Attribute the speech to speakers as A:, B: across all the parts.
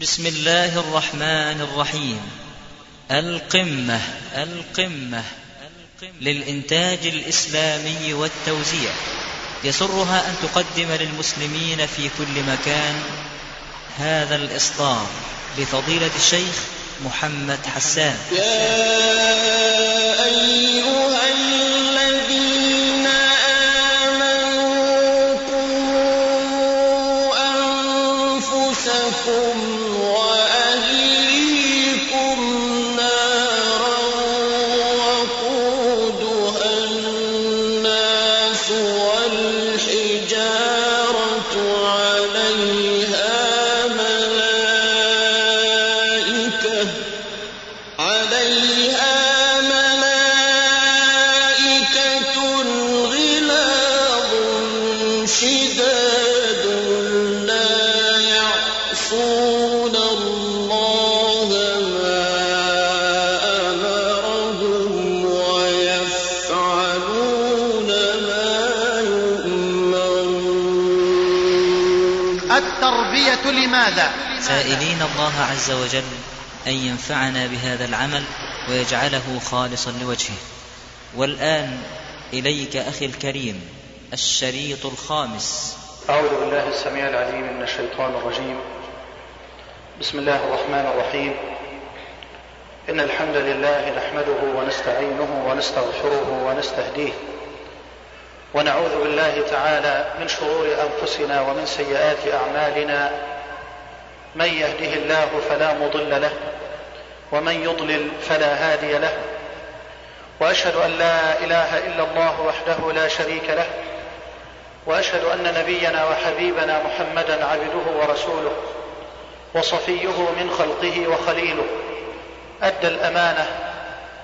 A: بسم الله الرحمن الرحيم. القمة القمة للإنتاج الإسلامي والتوزيع. يسرها أن تقدم للمسلمين في كل مكان هذا الإصدار لفضيلة الشيخ محمد حسان.
B: يا أيها الله
A: عز وجل أن ينفعنا بهذا العمل ويجعله خالصا لوجهه. والآن إليك أخي الكريم الشريط الخامس.
C: أعوذ بالله السميع العليم من الشيطان الرجيم. بسم الله الرحمن الرحيم. إن الحمد لله نحمده ونستعينه ونستغفره ونستهديه. ونعوذ بالله تعالى من شرور أنفسنا ومن سيئات أعمالنا. من يهده الله فلا مضل له ومن يضلل فلا هادي له. وأشهد أن لا إله إلا الله وحده لا شريك له وأشهد أن نبينا وحبيبنا محمدا عبده ورسوله وصفيه من خلقه وخليله. أدى الأمانة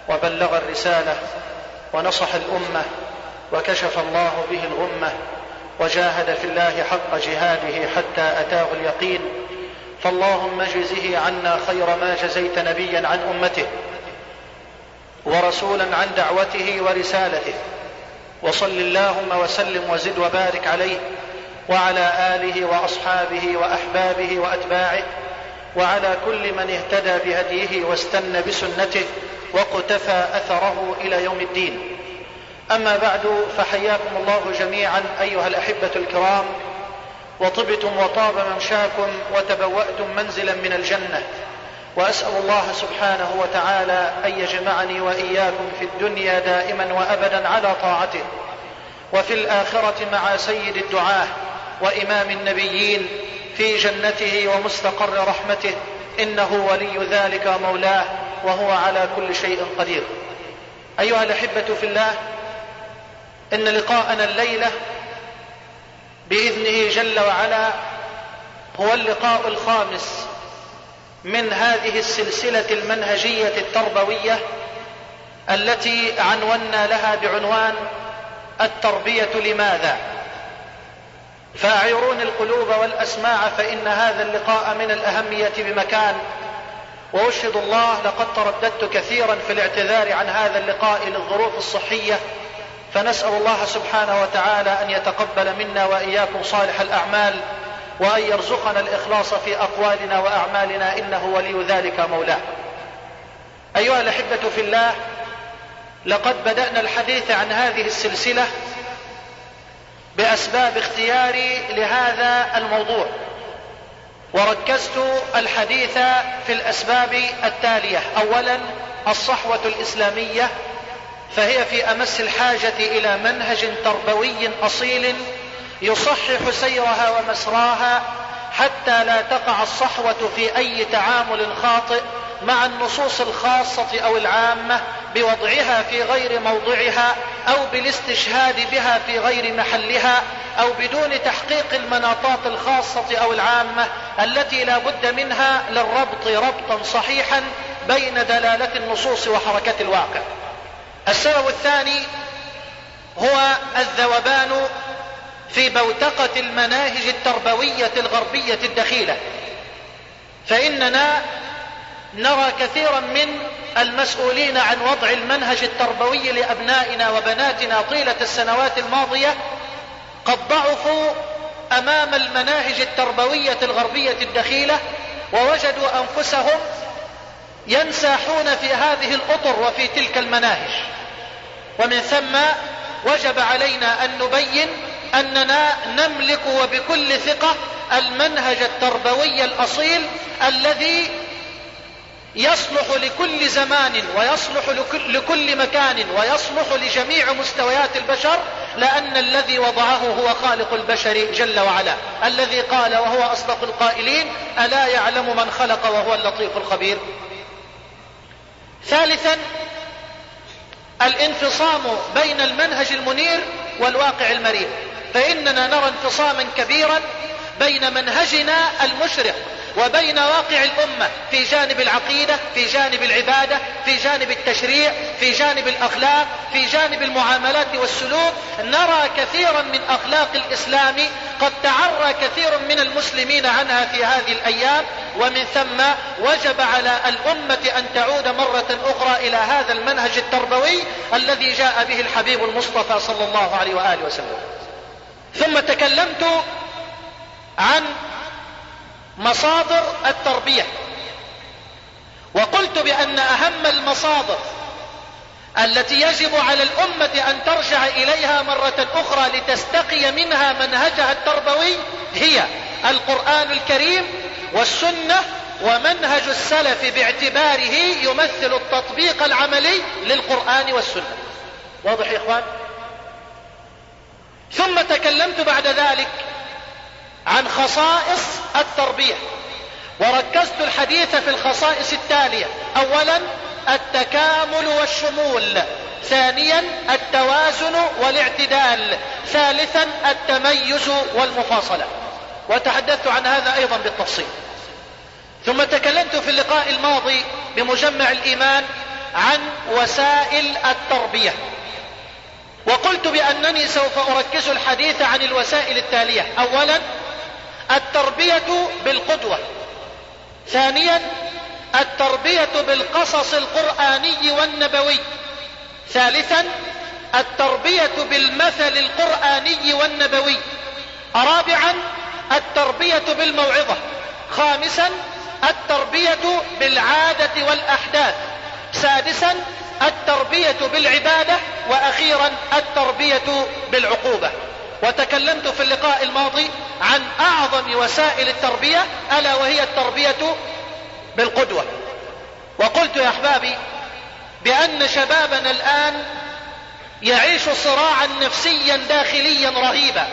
C: وبلغ الرسالة ونصح الأمة وكشف الله به الغمة وجاهد في الله حق جهاده حتى أتاه اليقين فاللهم اجزه عنا خير ما جزيت نبيا عن أمته ورسولا عن دعوته ورسالته وصل اللهم وسلم وزد وبارك عليه وعلى آله وأصحابه وأحبابه وأتباعه وعلى كل من اهتدى بهديه واستنى بسنته وقتفى أثره إلى يوم الدين. أما بعد فحياكم الله جميعا أيها الأحبة الكرام. وطبتم وطاب ممشاكم وتبوأتم منزلا من الجنة. وأسأل الله سبحانه وتعالى أن يجمعني وإياكم في الدنيا دائما وأبدا على طاعته. وفي الآخرة مع سيد الدعاه وإمام النبيين في جنته ومستقر رحمته. إنه ولي ذلك مولاه وهو على كل شيء قدير. أيها الأحبة في الله إن لقاءنا الليلة بإذنه جل وعلا هو اللقاء الخامس من هذه السلسلة المنهجية التربوية التي عنونا لها بعنوان التربية لماذا. فاعيروني القلوب والأسماع فإن هذا اللقاء من الأهمية بمكان وأشهد الله لقد ترددت كثيرا في الاعتذار عن هذا اللقاء للظروف الصحية فنسأل الله سبحانه وتعالى أن يتقبل منا وإياكم صالح الأعمال وأن يرزقنا الإخلاص في أقوالنا وأعمالنا إنه ولي ذلك مولاه. أيها الأحبة في الله لقد بدأنا الحديث عن هذه السلسلة بأسباب اختياري لهذا الموضوع وركزت الحديث في الأسباب التالية. اولا الصحوة الإسلامية فهي في أمس الحاجة إلى منهج تربوي أصيل يصحح سيرها ومسراها حتى لا تقع الصحوة في أي تعامل خاطئ مع النصوص الخاصة أو العامة بوضعها في غير موضعها أو بالاستشهاد بها في غير محلها أو بدون تحقيق المناطات الخاصة أو العامة التي لا بد منها للربط ربطا صحيحا بين دلالة النصوص وحركة الواقع. السبب الثاني هو الذوبان في بوتقة المناهج التربوية الغربية الدخيلة. فإننا نرى كثيرا من المسؤولين عن وضع المنهج التربوي لأبنائنا وبناتنا طيلة السنوات الماضية قد ضعفوا أمام المناهج التربوية الغربية الدخيلة ووجدوا أنفسهم ينساحون في هذه الأطر وفي تلك المناهج. ومن ثم وجب علينا أن نبين أننا نملك وبكل ثقة المنهج التربوي الأصيل الذي يصلح لكل زمان ويصلح لكل مكان ويصلح لجميع مستويات البشر لأن الذي وضعه هو خالق البشر جل وعلا. الذي قال وهو أصدق القائلين ألا يعلم من خلق وهو اللطيف الخبير؟ ثالثا الانفصام بين المنهج المنير والواقع المرير. فإننا نرى انفصاما كبيرا بين منهجنا المشرق وبين واقع الأمة في جانب العقيدة في جانب العبادة في جانب التشريع في جانب الأخلاق في جانب المعاملات والسلوك نرى كثيرا من أخلاق الإسلام قد تعرى كثير من المسلمين عنها في هذه الأيام ومن ثم وجب على الأمة أن تعود مرة أخرى إلى هذا المنهج التربوي الذي جاء به الحبيب المصطفى صلى الله عليه وآله وسلم. ثم تكلمت عن مصادر التربية. وقلت بأن أهم المصادر التي يجب على الأمة أن ترجع إليها مرة أخرى لتستقي منها منهجها التربوي هي القرآن الكريم والسنة ومنهج السلف باعتباره يمثل التطبيق العملي للقرآن والسنة. واضح يا إخوان؟ ثم تكلمت بعد ذلك عن خصائص التربية. وركزت الحديث في الخصائص التالية. اولا التكامل والشمول. ثانيا التوازن والاعتدال. ثالثا التميز والمفاصلة. وتحدثت عن هذا أيضا بالتفصيل. ثم تكلمت في اللقاء الماضي بمجمع الإيمان عن وسائل التربية. وقلت بأنني سوف أركز الحديث عن الوسائل التالية. اولا التربية بالقدوة. ثانيا التربية بالقصص القرآني والنبوي. ثالثا التربية بالمثل القرآني والنبوي. رابعا التربية بالموعظة. خامسا التربية بالعادة والأحداث. سادسا التربية بالعبادة. وأخيرا التربية بالعقوبة. وتكلمت في اللقاء الماضي عن أعظم وسائل التربية ألا وهي التربية بالقدوة. وقلت يا أحبابي بأن شبابنا الآن يعيش صراعا نفسيا داخليا رهيبا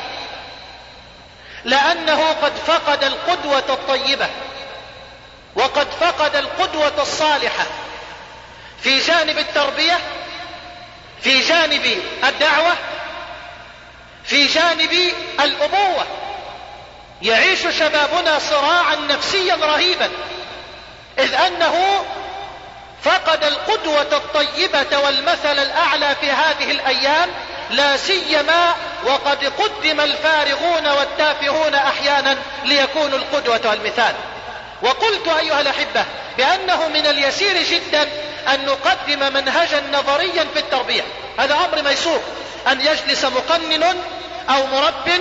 C: لأنه قد فقد القدوة الطيبة وقد فقد القدوة الصالحة في جانب التربية في جانب الدعوة في جانب الأبوة. يعيش شبابنا صراعا نفسيا رهيبا. إذ أنه فقد القدوة الطيبة والمثل الأعلى في هذه الأيام لا سيما وقد قدم الفارغون والتافهون أحيانا ليكونوا القدوة والمثال. وقلت أيها الأحبة بأنه من اليسير جدا أن نقدم منهجا نظريا في التربية. هذا أمر ميسور. أن يجلس مقنن أو مرب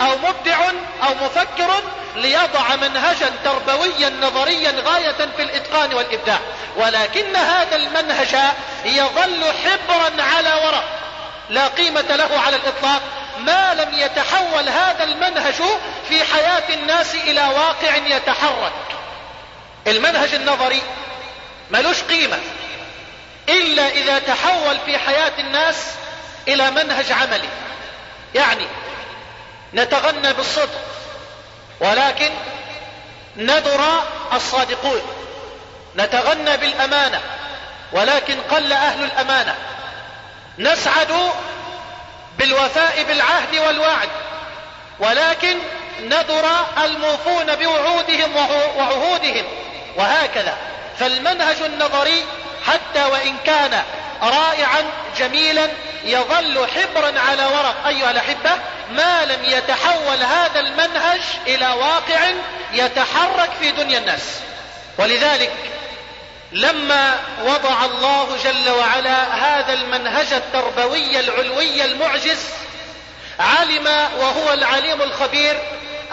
C: أو مبدع أو مفكر ليضع منهجا تربويا نظريا غاية في الإتقان والإبداع. ولكن هذا المنهج يظل حبرا على ورق لا قيمة له على الإطلاق. ما لم يتحول هذا المنهج في حياة الناس إلى واقع يتحرك. المنهج النظري ملوش قيمة إلا إذا تحول في حياة الناس إلى منهج عملي. يعني نتغنى بالصدق ولكن ندر الصادقون. نتغنى بالأمانة ولكن قل أهل الأمانة. نسعد بالوفاء بالعهد والوعد ولكن ندر الموفون بوعودهم وعهودهم. وهكذا. فالمنهج النظري حتى وإن كان رائعا جميلا يظل حبرا على ورق. أيها الأحبة ما لم يتحول هذا المنهج إلى واقع يتحرك في دنيا الناس. ولذلك لما وضع الله جل وعلا هذا المنهج التربوي العلوي المعجز علم وهو العليم الخبير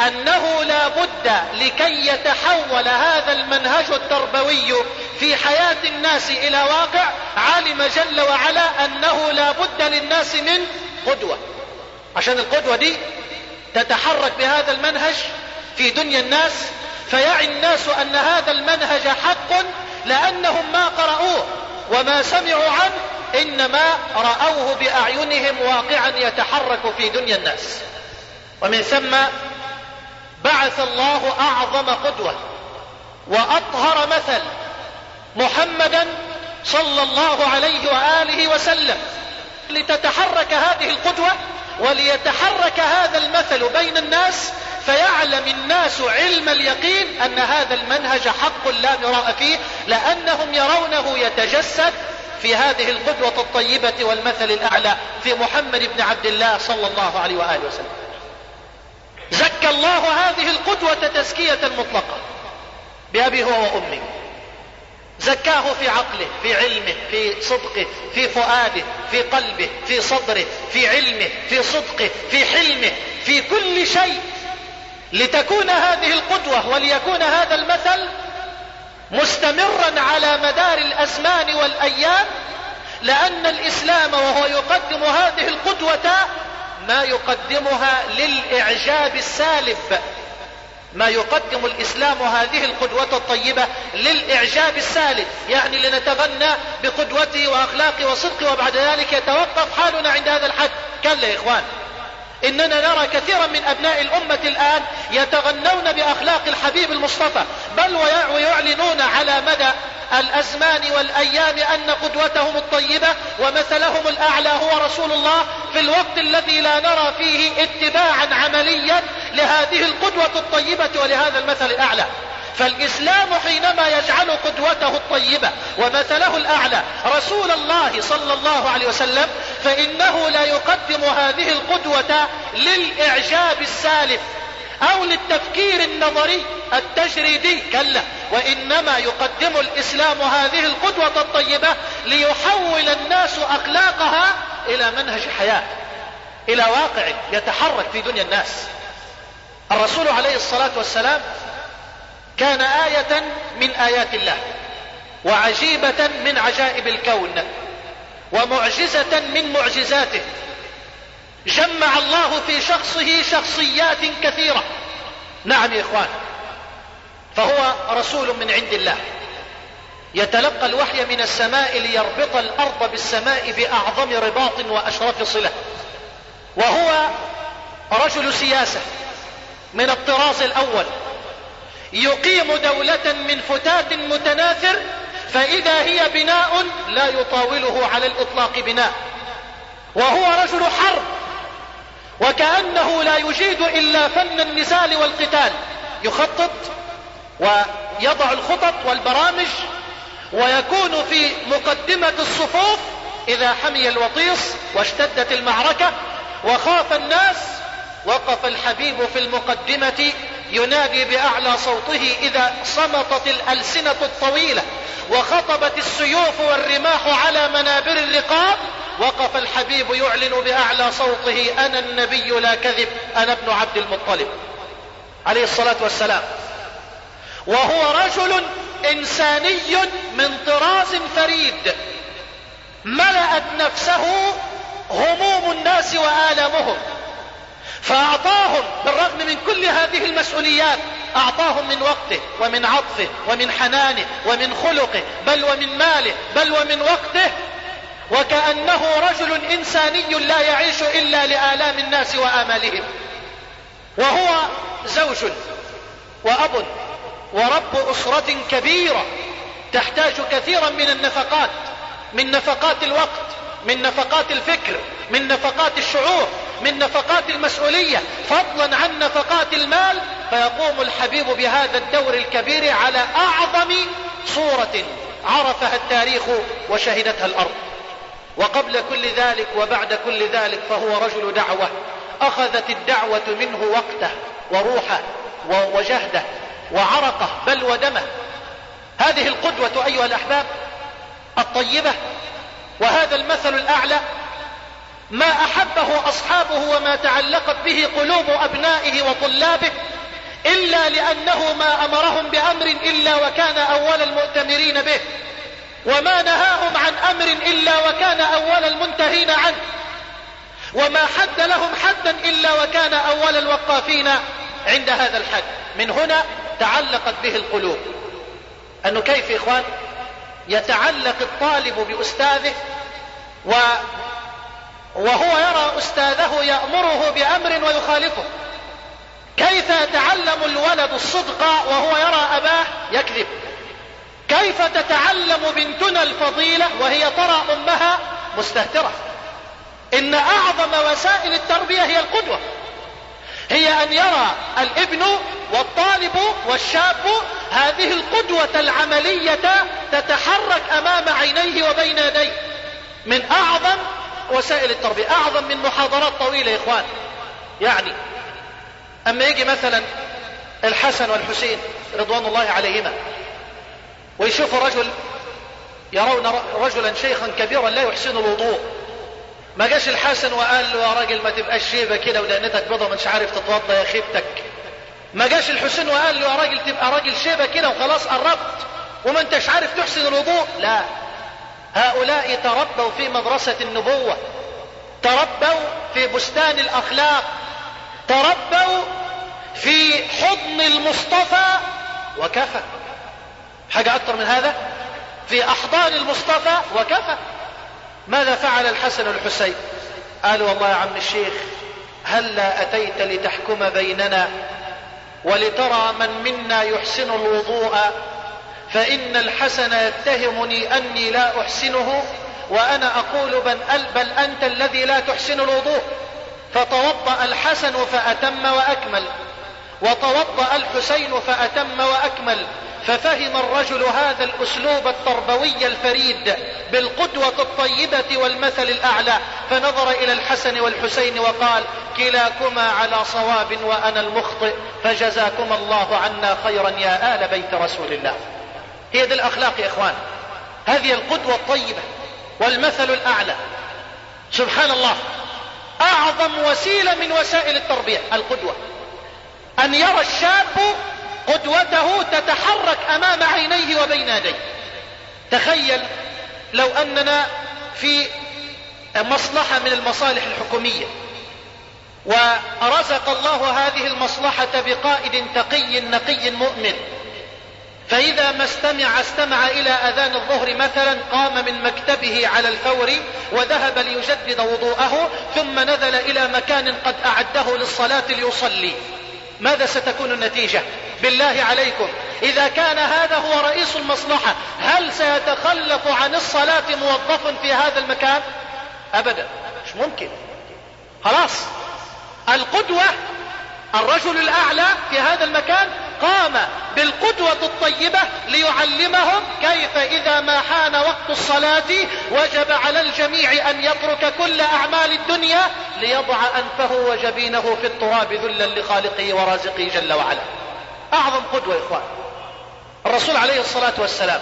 C: أنه لا بد لكي يتحول هذا المنهج التربوي في حياة الناس إلى واقع. علم جل وعلا أنه لا بد للناس من قدوة. عشان القدوة دي تتحرك بهذا المنهج في دنيا الناس فيعي الناس أن هذا المنهج حق لأنهم ما قرأوه وما سمعوا عنه إنما رأوه بأعينهم واقعا يتحرك في دنيا الناس. ومن ثم بعث الله أعظم قدوة وأطهر مثل محمدا صلى الله عليه وآله وسلم. لتتحرك هذه القدوة وليتحرك هذا المثل بين الناس فيعلم الناس علم اليقين أن هذا المنهج حق لا مراء فيه لأنهم يرونه يتجسد في هذه القدوة الطيبة والمثل الأعلى في محمد بن عبد الله صلى الله عليه وآله وسلم. زكى الله هذه القدوة تزكية مطلقة بأبي هو وأمي زكاه في عقله في علمه في صدقه في فؤاده في قلبه في صدره في علمه في صدقه في حلمه في كل شيء. لتكون هذه القدوة وليكون هذا المثل مستمرا على مدار الأزمان والأيام لأن الإسلام وهو يقدم هذه القدوة ما يقدمها للإعجاب السالب. ما يقدم الإسلام هذه القدوة الطيبة للإعجاب السالب. يعني لنتغنى بقدوته وأخلاقه وصدقه وبعد ذلك يتوقف حالنا عند هذا الحد. كلا يا إخوان. إننا نرى كثيرا من أبناء الأمة الآن يتغنون بأخلاق الحبيب المصطفى بل ويعلنون على مدى الأزمان والأيام أن قدوتهم الطيبة ومثلهم الأعلى هو رسول الله في الوقت الذي لا نرى فيه اتباعا عمليا لهذه القدوة الطيبة ولهذا المثل الأعلى. فالإسلام حينما يجعل قدوته الطيبة ومثله الأعلى رسول الله صلى الله عليه وسلم فإنه لا يقدم هذه القدوة للإعجاب السالف أو للتفكير النظري التجريدي كلا وإنما يقدم الإسلام هذه القدوة الطيبة ليحول الناس أخلاقها إلى منهج حياة إلى واقع يتحرك في دنيا الناس. الرسول عليه الصلاة والسلام كان آية من آيات الله وعجيبة من عجائب الكون ومعجزة من معجزاته. جمع الله في شخصه شخصيات كثيرة. نعم يا إخوان فهو رسول من عند الله. يتلقى الوحي من السماء ليربط الأرض بالسماء بأعظم رباط وأشرف صلة. وهو رجل سياسة من الطراز الأول. يقيم دولة من فتات متناثر فإذا هي بناء لا يطاوله على الإطلاق بناء. وهو رجل حرب وكأنه لا يجيد إلا فن النزال والقتال. يخطط ويضع الخطط والبرامج ويكون في مقدمة الصفوف إذا حمي الوطيس واشتدت المعركة وخاف الناس وقف الحبيب في المقدمة ينادي بأعلى صوته إذا صمتت الألسنة الطويلة وخطبت السيوف والرماح على منابر الرقاب. وقف الحبيب يعلن بأعلى صوته أنا النبي لا كذب أنا ابن عبد المطلب. عليه الصلاة والسلام. وهو رجل إنساني من طراز فريد. ملأت نفسه هموم الناس وآلامهم. فأعطاهم بالرغم من كل هذه المسؤوليات أعطاهم من وقته ومن عطفه ومن حنانه ومن خلقه بل ومن ماله بل ومن وقته. وكأنه رجل إنساني لا يعيش إلا لآلام الناس وآمالهم. وهو زوج وأب ورب أسرة كبيرة تحتاج كثيرا من النفقات من نفقات الوقت من نفقات الفكر من نفقات الشعور. من نفقات المسؤولية فضلا عن نفقات المال فيقوم الحبيب بهذا الدور الكبير على أعظم صورة عرفها التاريخ وشهدتها الأرض. وقبل كل ذلك وبعد كل ذلك فهو رجل دعوة أخذت الدعوة منه وقته وروحه وجهده وعرقه بل ودمه. هذه القدوة أيها الأحباب الطيبة وهذا المثل الأعلى ما أحبه أصحابه وما تعلقت به قلوب أبنائه وطلابه إلا لأنه ما أمرهم بأمر إلا وكان أول المؤتمرين به وما نهاهم عن أمر إلا وكان أول المنتهين عنه وما حد لهم حدا إلا وكان أول الوقافين عند هذا الحد من هنا تعلقت به القلوب أنه كيف إخوان يتعلق الطالب بأستاذه و وهو يرى أستاذه يأمره بأمر ويخالفه. كيف يتعلم الولد الصدق وهو يرى أباه يكذب؟ كيف تتعلم بنتنا الفضيلة وهي ترى أمها مستهترة؟ إن أعظم وسائل التربية هي القدوة. هي أن يرى الابن والطالب والشاب هذه القدوة العملية تتحرك أمام عينيه وبين يديه. من أعظم وسائل التربية. أعظم من محاضرات طويلة يا إخوان. يعني أما يجي مثلا الحسن والحسين رضوان الله عليهما ويشوفوا رجل يرون رجلا شيخا كبيرا لا يحسن الوضوء. ما جاش الحسن وقال له يا راجل ما تبقاش شيبة كده ودقنتك بيضة مش عارف تتوضى يا خيبتك. ما جاش الحسين وقال له يا راجل تبقى راجل شيبة كده وخلاص قربت وما انتش عارف تحسن الوضوء. لا. هؤلاء تربوا في مدرسة النبوة تربوا في بستان الأخلاق تربوا في حضن المصطفى وكفى. حاجة أكثر من هذا؟ في أحضان المصطفى وكفى. ماذا فعل الحسن والحسين؟ قالوا والله يا عم الشيخ هلا أتيت لتحكم بيننا ولترى من منا يحسن الوضوء؟ فإن الحسن يتهمني أني لا أحسنه وأنا أقول بل, أنت الذي لا تحسن الوضوء. فتوضأ الحسن فأتم وأكمل. وتوضأ الحسين فأتم وأكمل. ففهم الرجل هذا الأسلوب التربوي الفريد بالقدوة الطيبة والمثل الأعلى. فنظر إلى الحسن والحسين وقال كلاكما على صواب وأنا المخطئ فجزاكما الله عنا خيرا يا آل بيت رسول الله. هي دي الأخلاق يا إخوان. هذه القدوة الطيبة والمثل الأعلى. سبحان الله. أعظم وسيلة من وسائل التربية القدوة. أن يرى الشاب قدوته تتحرك أمام عينيه وبين يديه. تخيل لو أننا في مصلحة من المصالح الحكومية ورزق الله هذه المصلحة بقائد تقي نقي مؤمن. فإذا ما استمع استمع إلى أذان الظهر مثلا قام من مكتبه على الفور وذهب ليجدد وضوءه ثم نزل إلى مكان قد أعده للصلاة ليصلي. ماذا ستكون النتيجة؟ بالله عليكم. إذا كان هذا هو رئيس المصلحة هل سيتخلف عن الصلاة موظف في هذا المكان؟ أبدا. مش ممكن. خلاص. القدوة الرجل الأعلى في هذا المكان قام بالقدوة الطيبة ليعلمهم كيف إذا ما حان وقت الصلاة وجب على الجميع أن يترك كل أعمال الدنيا ليضع أنفه وجبينه في التراب ذلا لخالقه ورازقه جل وعلا. أعظم قدوة إخوان. الرسول عليه الصلاة والسلام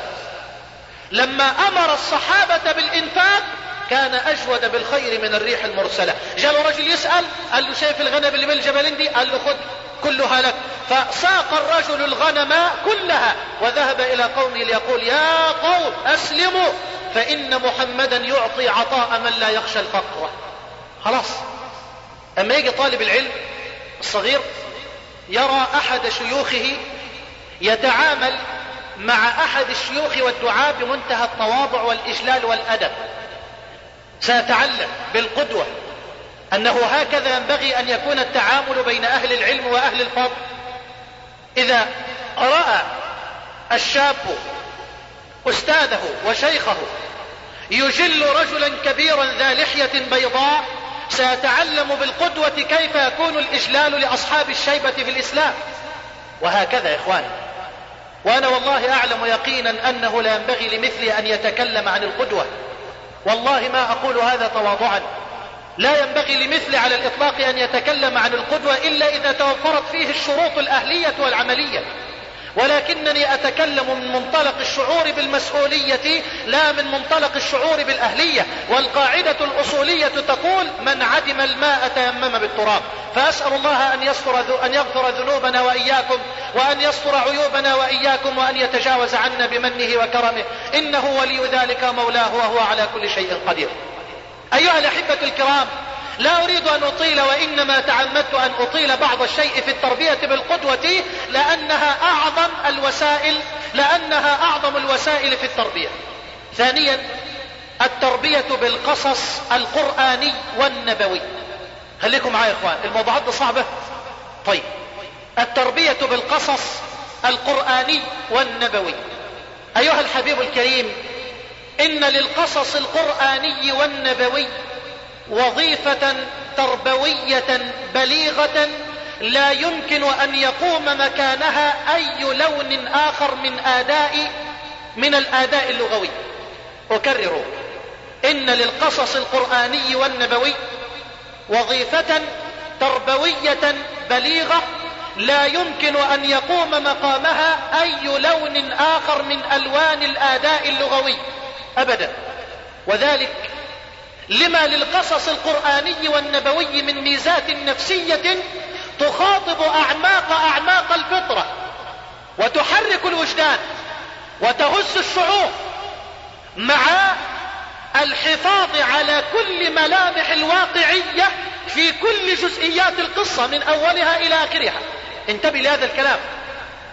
C: لما أمر الصحابة بالإنفاق كان أجود بالخير من الريح المرسلة. جاء رجل يسأل قال له شايف الغنم اللي بين الجبلين دي؟ قال له خذ. كلها لك. فساق الرجل الغنم كلها وذهب إلى قومه ليقول يا قوم أسلموا فإن محمدا يعطي عطاء من لا يخشى الفقر. خلاص. أما يجي طالب العلم الصغير يرى أحد شيوخه يتعامل مع أحد الشيوخ والدعاء بمنتهى التواضع والإجلال والأدب. سيتعلم بالقدوة. أنه هكذا ينبغي أن يكون التعامل بين أهل العلم وأهل الفضل. إذا رأى الشاب أستاذه وشيخه يجل رجلا كبيرا ذا لحية بيضاء سيتعلم بالقدوة كيف يكون الإجلال لأصحاب الشيبة في الإسلام. وهكذا يا إخواني. وأنا والله أعلم يقينا أنه لا ينبغي لمثلي أن يتكلم عن القدوة. والله ما أقول هذا تواضعا. لا ينبغي لمثل على الإطلاق أن يتكلم عن القدوة إلا إذا توفرت فيه الشروط الأهلية والعملية. ولكنني أتكلم من منطلق الشعور بالمسؤولية لا من منطلق الشعور بالأهلية. والقاعدة الأصولية تقول من عدم الماء تيمم بالتراب فأسأل الله أن يستر أن يغفر ذنوبنا وإياكم وأن يستر عيوبنا وإياكم وأن يتجاوز عنا بمنه وكرمه. إنه ولي ذلك مولاه وهو على كل شيء قدير. أيها الأحبة الكرام لا أريد أن أطيل وإنما تعمدت أن أطيل بعض الشيء في التربية بالقدوة لأنها أعظم الوسائل لأنها أعظم الوسائل في التربية. ثانيا التربية بالقصص القرآني والنبوي. خليكم معايا يا إخوان؟ الموضوعات دي صعبة؟ طيب. التربية بالقصص القرآني والنبوي. أيها الحبيب الكريم إن للقصص القرآني والنبوي وظيفة تربوية بليغة لا يمكن أن يقوم مكانها أي لون آخر من آداء من الآداء اللغوي. أكرر إن للقصص القرآني والنبوي وظيفة تربوية بليغة لا يمكن أن يقوم مقامها أي لون آخر من ألوان الآداء اللغوي. أبدا. وذلك لما للقصص القرآني والنبوي من ميزات نفسية تخاطب أعماق أعماق الفطرة وتحرك الوجدان وتهز الشعور مع الحفاظ على كل ملامح الواقعية في كل جزئيات القصة من أولها إلى آخرها. انتبه لهذا الكلام.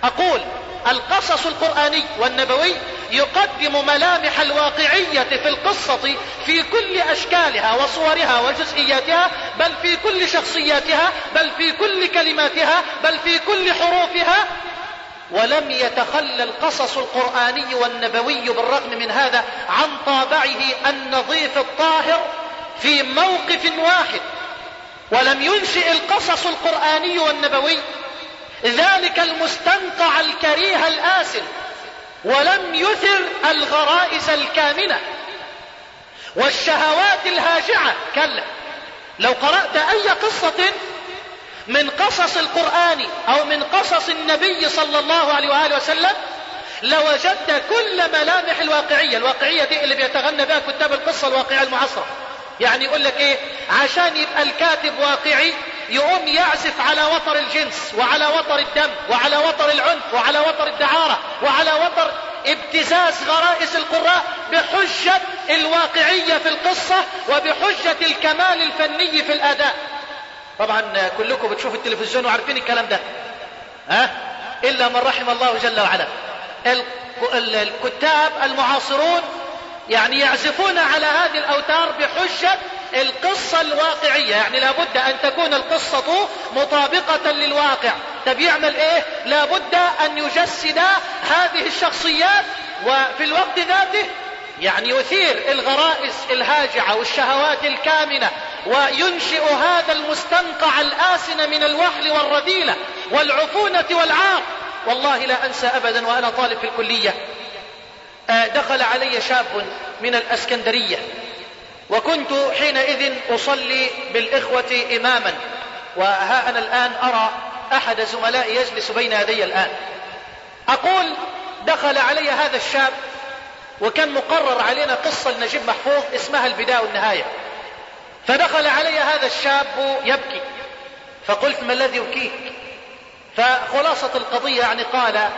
C: أقول القصص القرآني والنبوي يقدم ملامح الواقعية في القصة في كل أشكالها وصورها وجزئياتها بل في كل شخصياتها بل في كل كلماتها بل في كل حروفها. ولم يتخلى القصص القرآني والنبوي بالرغم من هذا عن طابعه النظيف الطاهر في موقف واحد. ولم ينشئ القصص القرآني والنبوي ذلك المستنقع الكريه الآسن ولم يثر الغرائز الكامنة. والشهوات الهاجعة كلا لو قرأت أي قصة من قصص القرآن أو من قصص النبي صلى الله عليه وآله وسلم لوجدت كل ملامح الواقعية. الواقعية دي اللي بيتغنى بها كتاب القصة الواقعية المعاصرة. يعني يقول لك إيه؟ عشان يبقى الكاتب واقعي يقوم يعزف على وتر الجنس وعلى وتر الدم وعلى وتر العنف وعلى وتر الدعارة وعلى وتر ابتزاز غرائز القراء بحجة الواقعية في القصة وبحجة الكمال الفني في الأداء. طبعا كلكم بتشوفوا التلفزيون وعارفين الكلام ده. ها؟ إلا من رحم الله جل وعلا. الكتاب المعاصرون يعني يعزفون على هذه الأوتار بحجة القصة الواقعية. يعني لابد أن تكون القصة مطابقة للواقع. طب يعمل إيه؟ لابد أن يجسد هذه الشخصيات وفي الوقت ذاته يعني يثير الغرائز الهاجعة والشهوات الكامنة وينشئ هذا المستنقع الآسن من الوحل والرذيلة والعفونة والعار. والله لا أنسى أبدا وأنا طالب في الكلية. دخل علي شاب من الأسكندرية. وكنت حينئذ أصلي بالإخوة إماما. وها أنا الآن أرى أحد زملائي يجلس بين يدي الآن. أقول دخل علي هذا الشاب وكان مقرر علينا قصة لنجيب محفوظ اسمها البداية والنهاية. فدخل علي هذا الشاب يبكي. فقلت ما الذي يبكيك؟ فخلاصة القضية يعني قال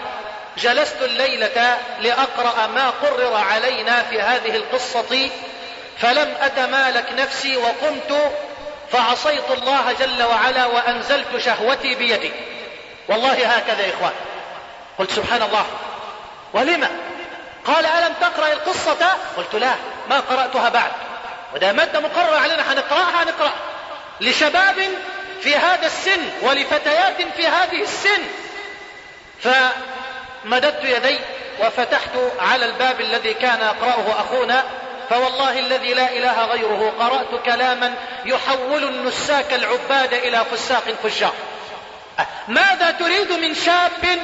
C: جلست الليلة لأقرأ ما قرر علينا في هذه القصة فلم أتمالك نفسي وقمت فعصيت الله جل وعلا وأنزلت شهوتي بيدي. والله هكذا يا إخوان. قلت سبحان الله. ولما قال ألم تقرأ القصة؟ قلت لا ما قرأتها بعد. وده مادة مقررة علينا هنقرأها هنقرأ لشباب في هذا السن ولفتيات في هذه السن. فمددت يدي وفتحت على الباب الذي كان يقرأه أخونا فوالله الذي لا إله غيره قرأت كلاما يحول النساك العباد إلى فساق فجار. ماذا تريد من شاب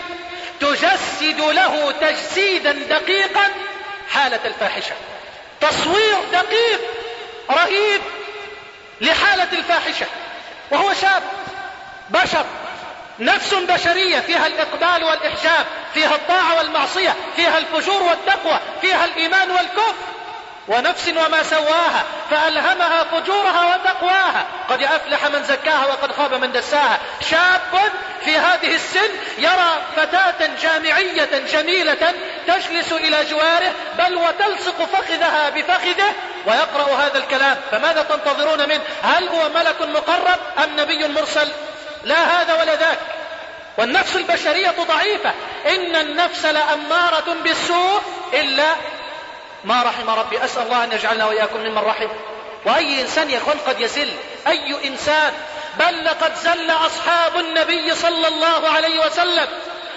C: تجسد له تجسيدا دقيقا؟ حالة الفاحشة. تصوير دقيق رهيب لحالة الفاحشة. وهو شاب بشر نفس بشرية فيها الإقبال والإحجاب فيها الطاعة والمعصية فيها الفجور والتقوى فيها الإيمان والكفر. ونفس وما سواها فألهمها فجورها وتقواها. قد أفلح من زكاها وقد خاب من دساها. شاب في هذه السن يرى فتاة جامعية جميلة تجلس إلى جواره بل وتلصق فخذها بفخذه ويقرأ هذا الكلام. فماذا تنتظرون منه؟ هل هو ملك مقرب أم نبي مرسل؟ لا هذا ولا ذاك. والنفس البشرية ضعيفة. إن النفس لأمارة بالسوء إلا ما رحم ربي. أسأل الله أن يجعلنا وإياكم ممن رحم. وأي إنسان يا إخوان قد يزل. أي إنسان. بل لقد زل أصحاب النبي صلى الله عليه وسلم.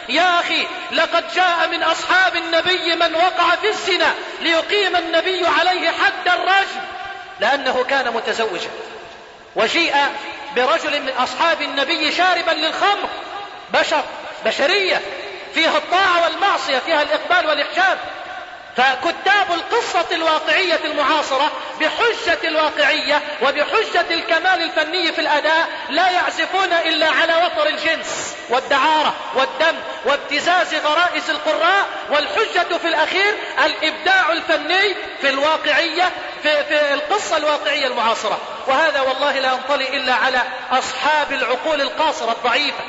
C: يا أخي لقد جاء من أصحاب النبي من وقع في الزنا ليقيم النبي عليه حد الرجم. لأنه كان متزوجا. وجيء برجل من أصحاب النبي شاربا للخمر. بشر بشرية. فيها الطاعة والمعصية فيها الإقبال والإحجاب. فكتاب القصة الواقعية المعاصرة بحجة الواقعية وبحجة الكمال الفني في الأداء لا يعزفون إلا على وتر الجنس والدعارة والدم وابتزاز غرائز القراء والحجة في الأخير الإبداع الفني في الواقعية في, في القصة الواقعية المعاصرة. وهذا والله لا ينطلي إلا على أصحاب العقول القاصرة الضعيفة.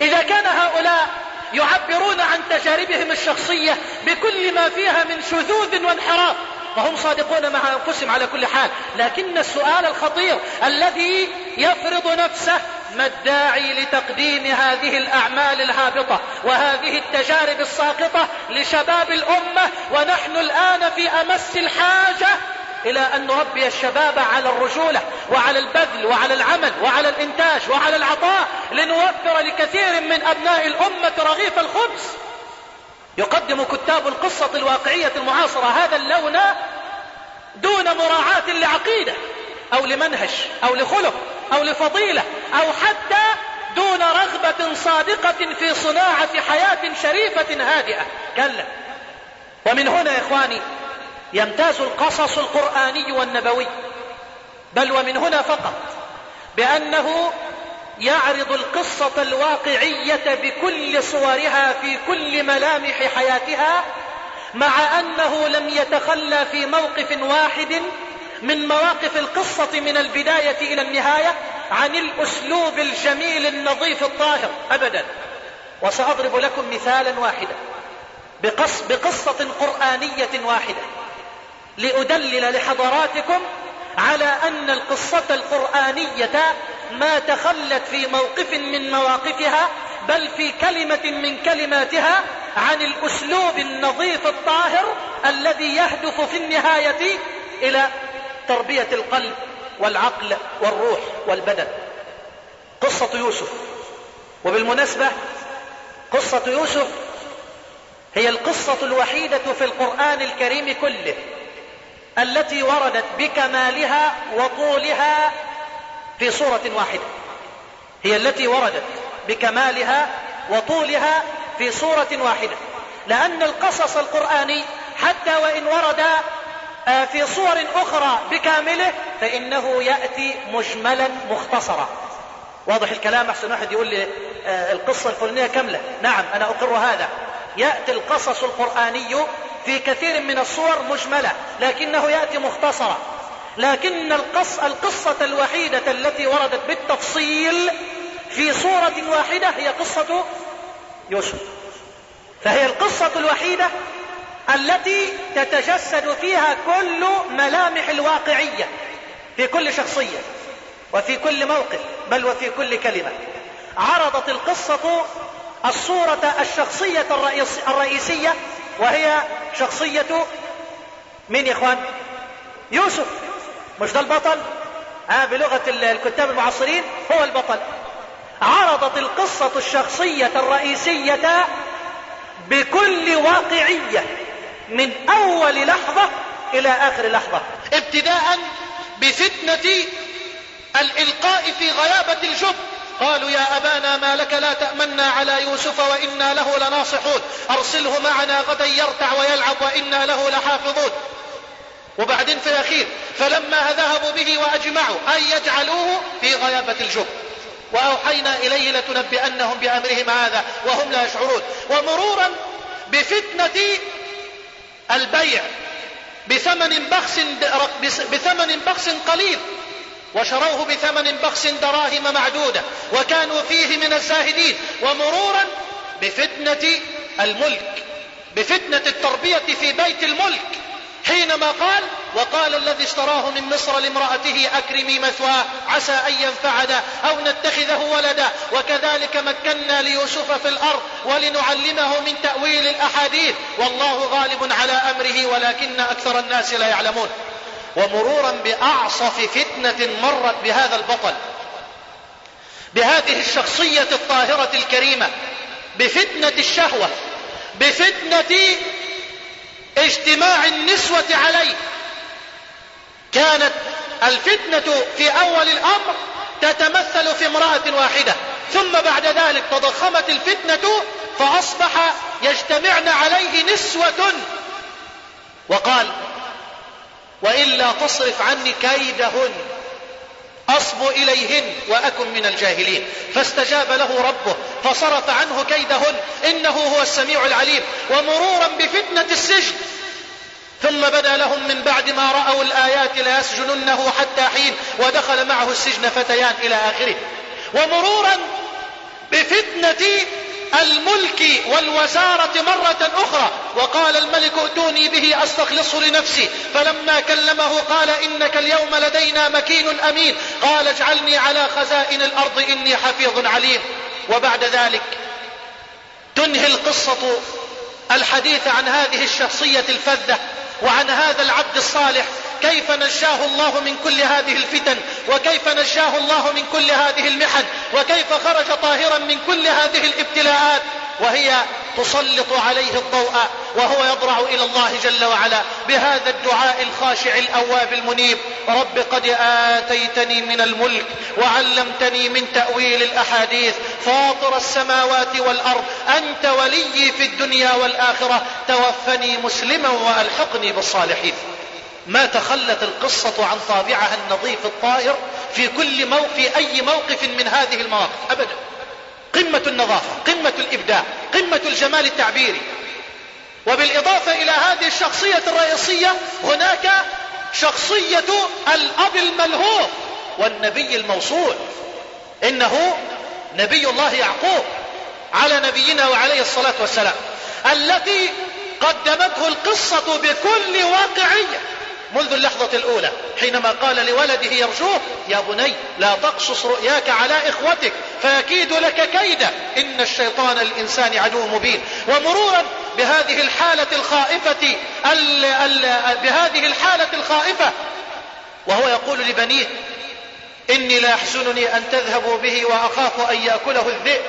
C: إذا كان هؤلاء يعبرون عن تجاربهم الشخصية بكل ما فيها من شذوذ وانحراف. وهم صادقون مع أنفسهم على كل حال. لكن السؤال الخطير الذي يفرض نفسه ما الداعي لتقديم هذه الأعمال الهابطة وهذه التجارب الساقطة لشباب الأمة ونحن الآن في أمس الحاجة إلى أن نربي الشباب على الرجولة وعلى البذل وعلى العمل وعلى الإنتاج وعلى العطاء لنوفر لكثير من أبناء الأمة رغيف الخبز. يقدم كتاب القصة الواقعية المعاصرة هذا اللون دون مراعاة لعقيدة أو لمنهج أو لخلق أو لفضيلة أو حتى دون رغبة صادقة في صناعة حياة شريفة هادئة. كلا. ومن هنا يا إخواني يمتاز القصص القرآني والنبوي. بل ومن هنا فقط بأنه يعرض القصة الواقعية بكل صورها في كل ملامح حياتها مع أنه لم يتخلى في موقف واحد من مواقف القصة من البداية إلى النهاية عن الأسلوب الجميل النظيف الطاهر أبدا. وسأضرب لكم مثالا واحدا بقص بقصة قرآنية واحدة. لأدلل لحضراتكم على أن القصة القرآنية ما تخلت في موقف من مواقفها بل في كلمة من كلماتها عن الأسلوب النظيف الطاهر الذي يهدف في النهاية إلى تربية القلب والعقل والروح والبدن. قصة يوسف. وبالمناسبة قصة يوسف هي القصة الوحيدة في القرآن الكريم كله. التي وردت بكمالها وطولها في صورة واحدة. هي التي وردت بكمالها وطولها في صورة واحدة. لأن القصص القرآني حتى وإن ورد آه، في صور أخرى بكامله فإنه يأتي مجملا مختصرا. واضح الكلام؟ أحسن واحد يقول لي آه، القصة الفلانية كاملة. نعم أنا أقر هذا. يأتي القصص القرآني في كثير من الصور مجملة لكنه يأتي مختصرا. لكن القص القصة الوحيدة التي وردت بالتفصيل في صورة واحدة هي قصة يوسف. فهي القصة الوحيدة التي تتجسد فيها كل ملامح الواقعية في كل شخصية وفي كل موقف بل وفي كل كلمة. عرضت القصة الصورة الشخصية الرئيسية وهي شخصية من يا إخوان؟ يوسف. مش ده البطل؟ آه بلغة الكتاب المعاصرين هو البطل. عرضت القصة الشخصية الرئيسية بكل واقعية من أول لحظة إلى آخر لحظة. ابتداء بفتنة الإلقاء في غيابة الجب. قالوا يا أبانا ما لك لا تأمنا على يوسف وإنا له لناصحون. أرسله معنا غدا يرتع ويلعب وإنا له لحافظون. وبعدين في الأخير فلما ذهبوا به وأجمعوا أن يجعلوه في غيابة الجب. وأوحينا إليه لتنبئنهم بأمرهم هذا وهم لا يشعرون. ومرورا بفتنة البيع بثمن بخس بثمن بخس قليل. وشروه بثمن بخس دراهم معدودة وكانوا فيه من الزاهدين ومرورا بفتنة الملك بفتنة التربية في بيت الملك. حينما قال وقال الذي اشتراه من مصر لامرأته أكرمي مثواه عسى أن ينفعنا أو نتخذه ولدا وكذلك مكنا ليوسف في الأرض ولنعلمه من تأويل الأحاديث. والله غالب على أمره ولكن أكثر الناس لا يعلمون. ومرورا بأعصف فتنة مرت بهذا البطل. بهذه الشخصية الطاهرة الكريمة بفتنة الشهوة بفتنة اجتماع النسوة عليه. كانت الفتنة في أول الأمر تتمثل في امرأة واحدة ثم بعد ذلك تضخمت الفتنة فأصبح يجتمعن عليه نسوة. وقال وإلا تصرف عني كيدهن. أصب إليهن وأكن من الجاهلين. فاستجاب له ربه فصرف عنه كيدهن. إنه هو السميع العليم ومرورا بفتنة السجن. ثم بدا لهم من بعد ما رأوا الآيات ليسجننه حتى حين ودخل معه السجن فتيان إلى آخره. ومرورا بفتنة الملك والوزارة مرة أخرى. وقال الملك ائتوني به أستخلصه لنفسي. فلما كلمه قال إنك اليوم لدينا مكين أمين. قال اجعلني على خزائن الأرض إني حفيظ عليم. وبعد ذلك تنهي القصة الحديث عن هذه الشخصية الفذة وعن هذا العبد الصالح. كيف نجاه الله من كل هذه الفتن وكيف نجاه الله من كل هذه المحن وكيف خرج طاهرا من كل هذه الابتلاءات. وهي تسلط عليه الضوء وهو يضرع إلى الله جل وعلا. بهذا الدعاء الخاشع الأواب المنيب رب قد آتيتني من الملك وعلمتني من تأويل الأحاديث. فاطر السماوات والأرض أنت ولي في الدنيا والآخرة. توفني مسلما وألحقني بالصالحين. ما تخلت القصة عن طابعها النظيف الطاهر في كل موقف في أي موقف من هذه المواقف. أبدا. قمة النظافة قمة الإبداع قمة الجمال التعبيري. وبالإضافة إلى هذه الشخصية الرئيسية هناك شخصية الأب الملهوف والنبي الموصول. إنه نبي الله يعقوب على نبينا وعليه الصلاة والسلام التي قدمته القصة بكل واقعية. منذ اللحظة الأولى حينما قال لولده يرجوه يا بني لا تقصص رؤياك على إخوتك فيكيد لك كيدا إن الشيطان الإنسان عدو مبين. ومرورا بهذه الحالة الخائفة ال ال بهذه الحالة الخائفة وهو يقول لبنيه إني لا يحزنني أن تذهبوا به وأخاف أن يأكله الذئب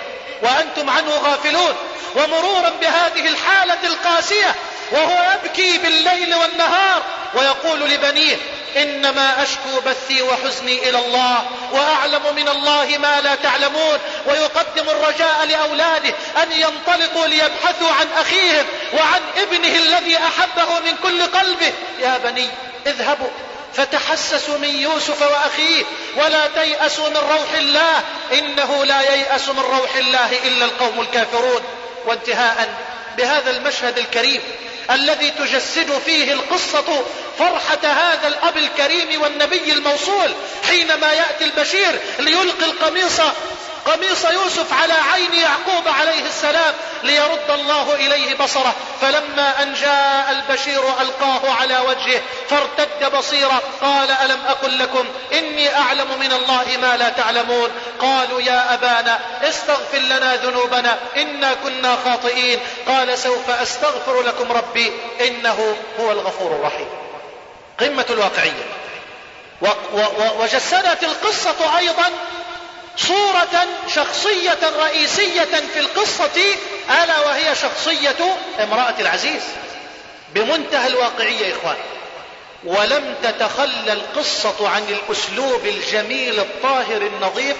C: وأنتم عنه غافلون. ومرورا بهذه الحالة القاسية وهو يبكي بالليل والنهار ويقول لبنيه إنما أشكو بثي وحزني إلى الله وأعلم من الله ما لا تعلمون ويقدم الرجاء لأولاده أن ينطلقوا ليبحثوا عن أخيهم وعن ابنه الذي أحبه من كل قلبه. يا بني اذهبوا فتحسسوا من يوسف وأخيه ولا تيأسوا من روح الله إنه لا ييأس من روح الله إلا القوم الكافرون. وانتهاء بهذا المشهد الكريم الذي تجسد فيه القصة فرحة هذا الأب الكريم والنبي الموصول حينما يأتي البشير ليلقي القميص قميص يوسف على عين يعقوب عليه السلام ليرد الله إليه بصره. فلما أن جاء البشير ألقاه على وجهه فارتد بصيرا قال ألم أقل لكم إني أعلم من الله ما لا تعلمون؟ قالوا يا أبانا استغفر لنا ذنوبنا إنا كنا خاطئين. قال سوف أستغفر لكم ربي إنه هو الغفور الرحيم. قمة الواقعية. وجسدت القصة أيضا صورة شخصية رئيسية في القصة ألا وهي شخصية امرأة العزيز. بمنتهى الواقعية يا إخوان ولم تتخلى القصة عن الأسلوب الجميل الطاهر النظيف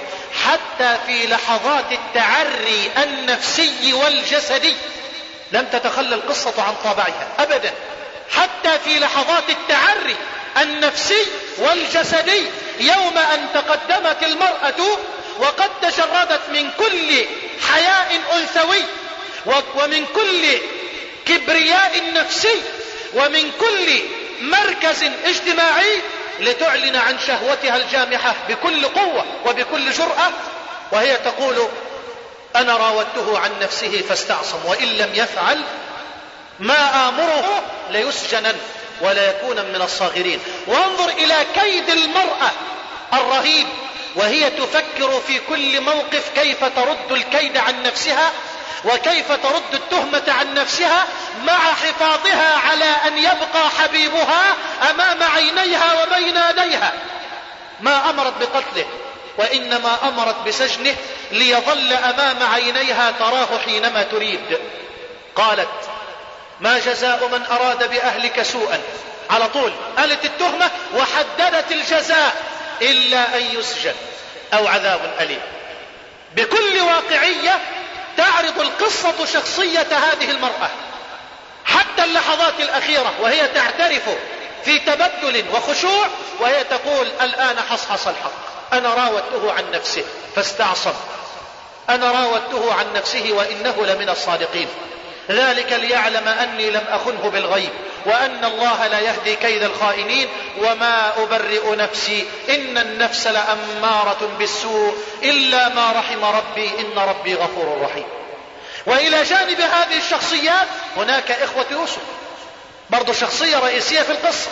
C: حتى في لحظات التعري النفسي والجسدي. لم تتخلى القصة عن طابعها أبدا حتى في لحظات التعري النفسي والجسدي. يوم أن تقدمت المرأة وقد تجردت من كل حياء أنثوي ومن كل كبرياء نفسي ومن كل مركز اجتماعي لتعلن عن شهوتها الجامحة بكل قوة وبكل جرأة. وهي تقول أنا راودته عن نفسه فاستعصم وإن لم يفعل ما آمره ليسجنن ولا يكون من الصاغرين. وانظر إلى كيد المرأة الرهيب وهي تفكر في كل موقف كيف ترد الكيد عن نفسها وكيف ترد التهمة عن نفسها مع حفاظها على أن يبقى حبيبها أمام عينيها وبين يديها. ما أمرت بقتله وإنما أمرت بسجنه ليظل أمام عينيها تراه حينما تريد. قالت ما جزاء من أراد بأهلك سوءا. على طول قالت التهمة وحددت الجزاء. إلا أن يسجن أو عذاب أليم. بكل واقعية تعرض القصة شخصية هذه المرأة حتى اللحظات الأخيرة وهي تعترف في تبتل وخشوع وهي تقول الآن حصحص الحق. أنا راودته عن نفسه فاستعصم. أنا راودته عن نفسه وإنه لمن الصادقين. ذلك ليعلم أني لم أخنه بالغيب وأن الله لا يهدي كيد الخائنين وما أبرئ نفسي إن النفس لأمارة بالسوء إلا ما رحم ربي إن ربي غفور رحيم. وإلى جانب هذه الشخصيات هناك إخوة يوسف برضو شخصية رئيسية في القصة.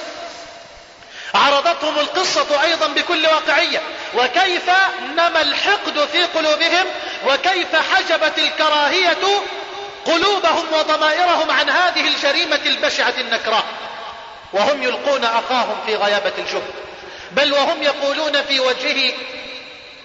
C: عرضتهم القصة أيضا بكل واقعية وكيف نمى الحقد في قلوبهم وكيف حجبت الكراهية قلوبهم وضمائرهم عن هذه الجريمة البشعة النكراء. وهم يلقون أخاهم في غيابة الجهد بل وهم يقولون في وجهه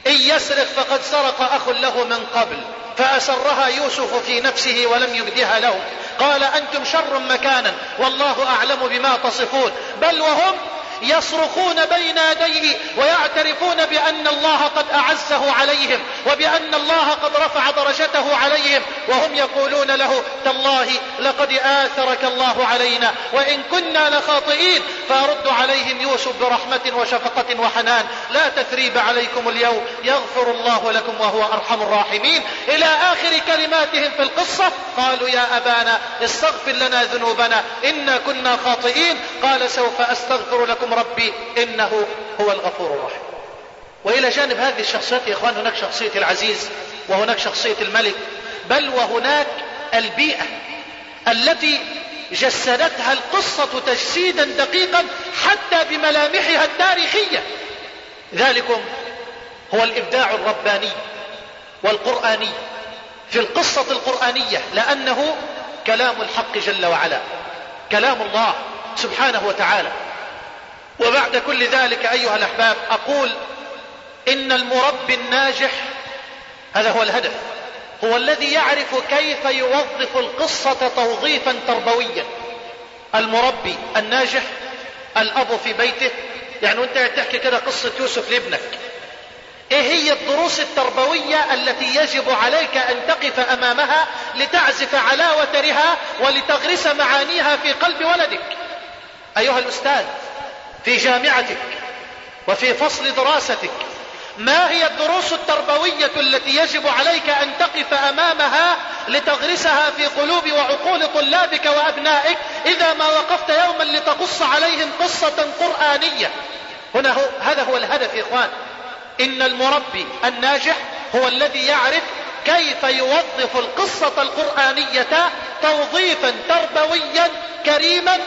C: إن يسرق فقد سرق أخ له من قبل فأسرها يوسف في نفسه ولم يبدها له. قال أنتم شر مكانا والله أعلم بما تصفون. بل وهم يصرخون بين يديه ويعترفون بأن الله قد أعزه عليهم وبأن الله قد رفع درجته عليهم وهم يقولون له تالله لقد آثرك الله علينا وإن كنا لخاطئين فأرد عليهم يوسف برحمة وشفقة وحنان لا تثريب عليكم اليوم يغفر الله لكم وهو أرحم الراحمين إلى آخر كلماتهم في القصة قالوا يا أبانا استغفر لنا ذنوبنا إنا كنا خاطئين قال سوف أستغفر لكم ربي إنه هو الغفور الرحيم. وإلى جانب هذه الشخصيات يا إخوان هناك شخصية العزيز وهناك شخصية الملك بل وهناك البيئة التي جسدتها القصة تجسيدا دقيقا حتى بملامحها التاريخية. ذلكم هو الإبداع الرباني والقرآني في القصة القرآنية لأنه كلام الحق جل وعلا كلام الله سبحانه وتعالى. وبعد كل ذلك أيها الأحباب أقول إن المربي الناجح هذا هو الهدف هو الذي يعرف كيف يوظف القصة توظيفا تربويا. المربي الناجح الأب في بيته يعني وانت تحكي كده قصة يوسف لابنك. إيه هي الدروس التربوية التي يجب عليك أن تقف أمامها لتعزف على وترها ولتغرس معانيها في قلب ولدك؟ أيها الأستاذ في جامعتك وفي فصل دراستك. ما هي الدروس التربوية التي يجب عليك أن تقف أمامها لتغرسها في قلوب وعقول طلابك وأبنائك إذا ما وقفت يوما لتقص عليهم قصة قرآنية؟ هنا هو هذا هو الهدف يا إخوان. إن المربي الناجح هو الذي يعرف كيف يوظف القصة القرآنية توظيفا تربويا كريما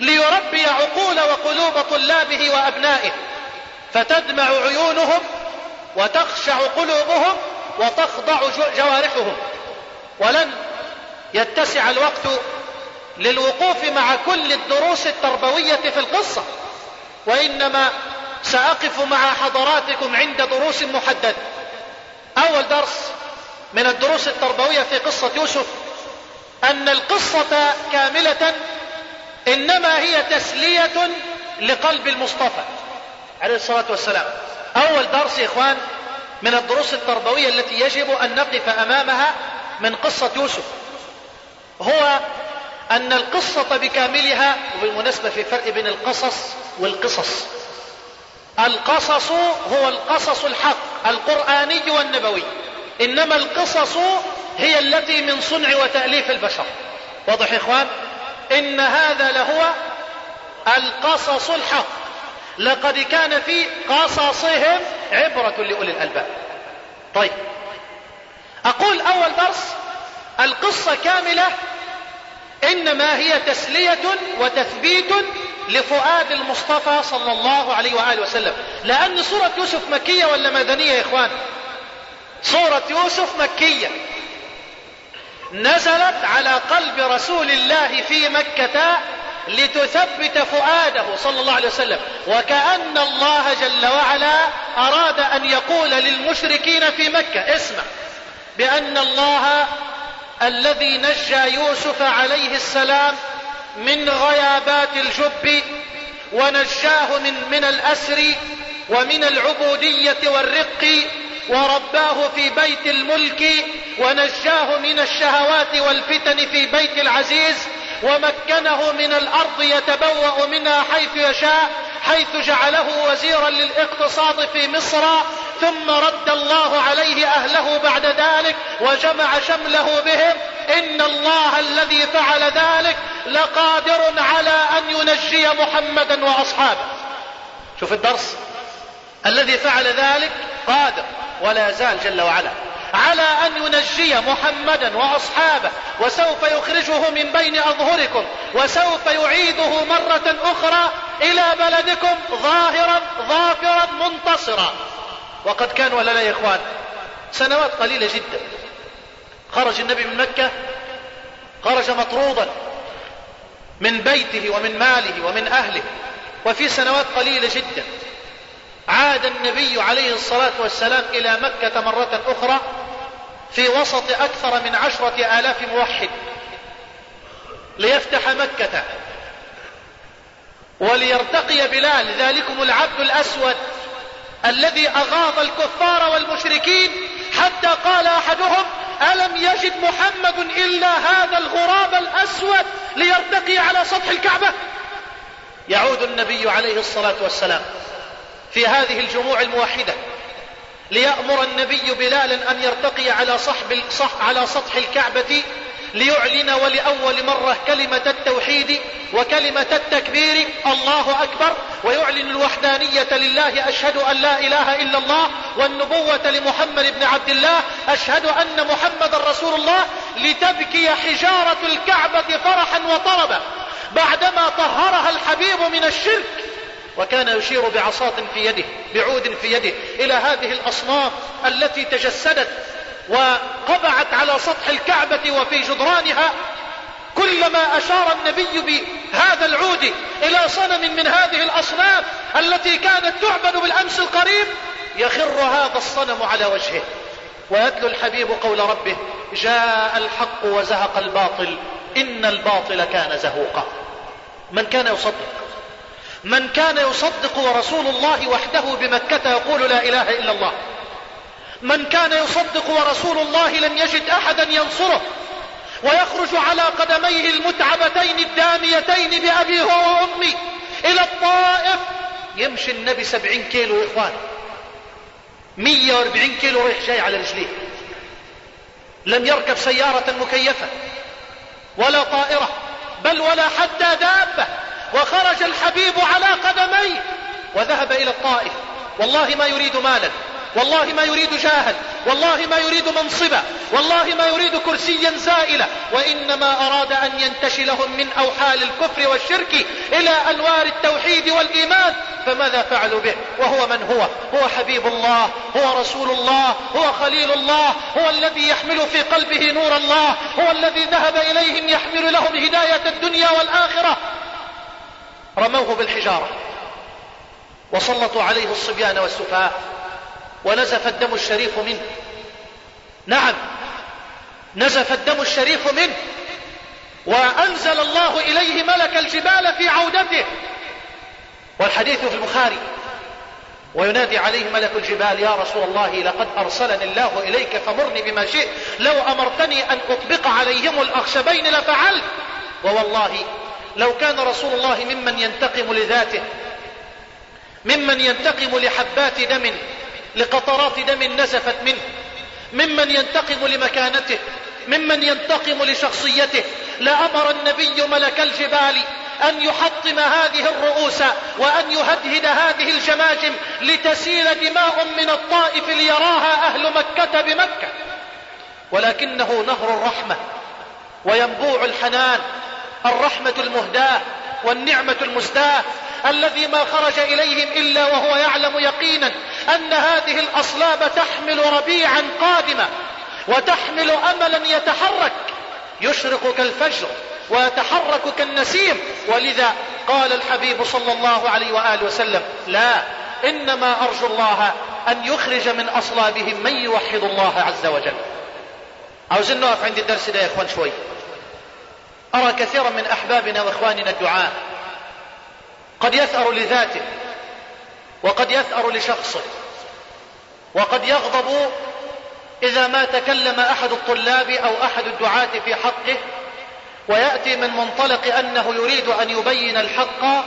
C: ليربي عقول وقلوب طلابه وأبنائه فتدمع عيونهم وتخشع قلوبهم وتخضع جوارحهم. ولن يتسع الوقت للوقوف مع كل الدروس التربوية في القصة وإنما سأقف مع حضراتكم عند دروس محددة أول درس من الدروس التربوية في قصة يوسف أن القصة كاملة إنما هي تسلية لقلب المصطفى عليه الصلاة والسلام. أول درس يا إخوان من الدروس التربوية التي يجب أن نقف أمامها من قصة يوسف. هو أن القصة بكاملها وبالمناسبة في فرق بين القصص والقصص. القصص هو القصص الحق القرآني والنبوي. إنما القصص هي التي من صنع وتأليف البشر. واضح يا إخوان؟ إن هذا لهو القصص الحق. لقد كان في قصصهم عبرة لأولي الألباب. طيب. أقول أول درس القصة كاملة إنما هي تسلية وتثبيت لفؤاد المصطفى صلى الله عليه وآله وسلم. لأن سورة يوسف مكية ولا مدنية يا إخوان؟ سورة يوسف مكية. نزلت على قلب رسول الله في مكة لتثبت فؤاده صلى الله عليه وسلم. وكأن الله جل وعلا أراد أن يقول للمشركين في مكة اسمع بأن الله الذي نجى يوسف عليه السلام من غيابات الجب ونجاه من من الأسر ومن العبودية والرق ورباه في بيت الملك ونجاه من الشهوات والفتن في بيت العزيز ومكنه من الأرض يتبوأ منها حيث يشاء حيث جعله وزيرا للإقتصاد في مصر ثم رد الله عليه أهله بعد ذلك وجمع شمله بهم إن الله الذي فعل ذلك لقادر على أن ينجي محمدا وأصحابه. شوف الدرس. الذي فعل ذلك قادر ولا زال جل وعلا. على أن ينجي محمدا وأصحابه وسوف يخرجه من بين أظهركم وسوف يعيده مرة أخرى إلى بلدكم ظاهرا ظافرا منتصرا. وقد كان ولا لا يا إخوان سنوات قليلة جدا. خرج النبي من مكة خرج مطرودا من بيته ومن ماله ومن أهله وفي سنوات قليلة جدا. عاد النبي عليه الصلاة والسلام إلى مكة مرة أخرى في وسط أكثر من عشرة آلاف موحد ليفتح مكة. وليرتقي بلال ذلكم العبد الأسود الذي أغاظ الكفار والمشركين حتى قال أحدهم ألم يجد محمد إلا هذا الغراب الأسود ليرتقي على سطح الكعبة؟ يعود النبي عليه الصلاة والسلام. في هذه الجموع الموحدة ليأمر النبي بلالا أن يرتقي على صحب صح على سطح الكعبة ليعلن ولأول مرة كلمة التوحيد وكلمة التكبير الله أكبر ويعلن الوحدانية لله أشهد أن لا إله إلا الله والنبوة لمحمد بن عبد الله أشهد أن محمد رسول الله لتبكي حجارة الكعبة فرحا وطربا بعدما طهرها الحبيب من الشرك. وكان يشير بعصاة في يده بعود في يده إلى هذه الأصنام التي تجسدت وقبعت على سطح الكعبة وفي جدرانها كلما أشار النبي بهذا العود إلى صنم من هذه الأصنام التي كانت تعبد بالأمس القريب يخر هذا الصنم على وجهه. ويتلو الحبيب قول ربه جاء الحق وزهق الباطل إن الباطل كان زهوقا. من كان يصدق؟ من كان يصدق ورسول الله وحده بمكة يقول لا إله إلا الله. من كان يصدق ورسول الله لم يجد أحدا ينصره. ويخرج على قدميه المتعبتين الداميتين بأبي هو وأمي إلى الطائف. يمشي النبي سبعين كيلو إخوان. مية وأربعين كيلو رايح جاي على رجليه. لم يركب سيارة مكيفة ولا طائرة بل ولا حتى دابة. وخرج الحبيب على قدميه وذهب إلى الطائف. والله ما يريد مالا والله ما يريد جاها والله ما يريد منصبا والله ما يريد كرسيا زائلا. وإنما أراد أن ينتشلهم من أوحال الكفر والشرك إلى أنوار التوحيد والإيمان. فماذا فعلوا به؟ وهو من هو؟ هو حبيب الله هو رسول الله هو خليل الله هو الذي يحمل في قلبه نور الله هو الذي ذهب إليهم يحمل لهم هداية الدنيا والآخرة. رموه بالحجارة. وسلطوا عليه الصبيان والسفهاء ونزف الدم الشريف منه. نعم نزف الدم الشريف منه. وأنزل الله إليه ملك الجبال في عودته. والحديث في البخاري وينادي عليه ملك الجبال يا رسول الله لقد أرسلني الله إليك فمرني بما شئت. لو أمرتني أن أطبق عليهم الأخشبين لفعلت. ووالله لو كان رسول الله ممن ينتقم لذاته ممن ينتقم لحبات دم لقطرات دم نزفت منه ممن ينتقم لمكانته ممن ينتقم لشخصيته لأمر النبي ملك الجبال أن يحطم هذه الرؤوس وأن يهدهد هذه الجماجم لتسيل دماء من الطائف ليراها أهل مكة بمكة. ولكنه نهر الرحمة وينبوع الحنان الرحمة المهداة والنعمة المسداة الذي ما خرج إليهم إلا وهو يعلم يقينا أن هذه الأصلاب تحمل ربيعا قادما وتحمل أملا يتحرك يشرق كالفجر ويتحرك كالنسيم. ولذا قال الحبيب صلى الله عليه وآله وسلم لا إنما أرجو الله أن يخرج من أصلابهم من يوحد الله عز وجل. عاوزين نقف عند الدرس ده يا إخوان شوي. أرى كثيرا من أحبابنا وإخواننا الدعاة قد يثأر لذاته وقد يثأر لشخصه وقد يغضب إذا ما تكلم أحد الطلاب أو أحد الدعاة في حقه ويأتي من منطلق أنه يريد أن يبين الحق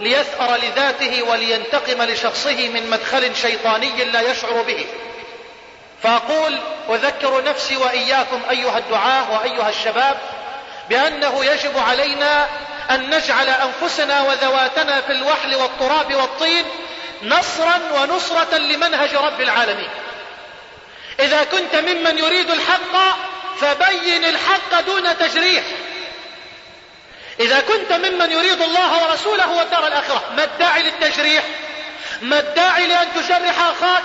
C: ليثأر لذاته ولينتقم لشخصه من مدخل شيطاني لا يشعر به. فأقول أذكر نفسي وإياكم أيها الدعاة وأيها الشباب بأنه يجب علينا أن نجعل أنفسنا وذواتنا في الوحل والتراب والطين نصرا ونصرة لمنهج رب العالمين. إذا كنت ممن يريد الحق فبين الحق دون تجريح. إذا كنت ممن يريد الله ورسوله والدار الآخرة ما الداعي للتجريح؟ ما الداعي لأن تجرح أخاك؟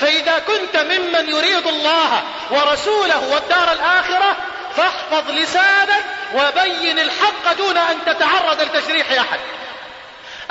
C: فإذا كنت ممن يريد الله ورسوله والدار الآخرة فاحفظ لسانك وبين الحق دون أن تتعرض لتجريح أحد.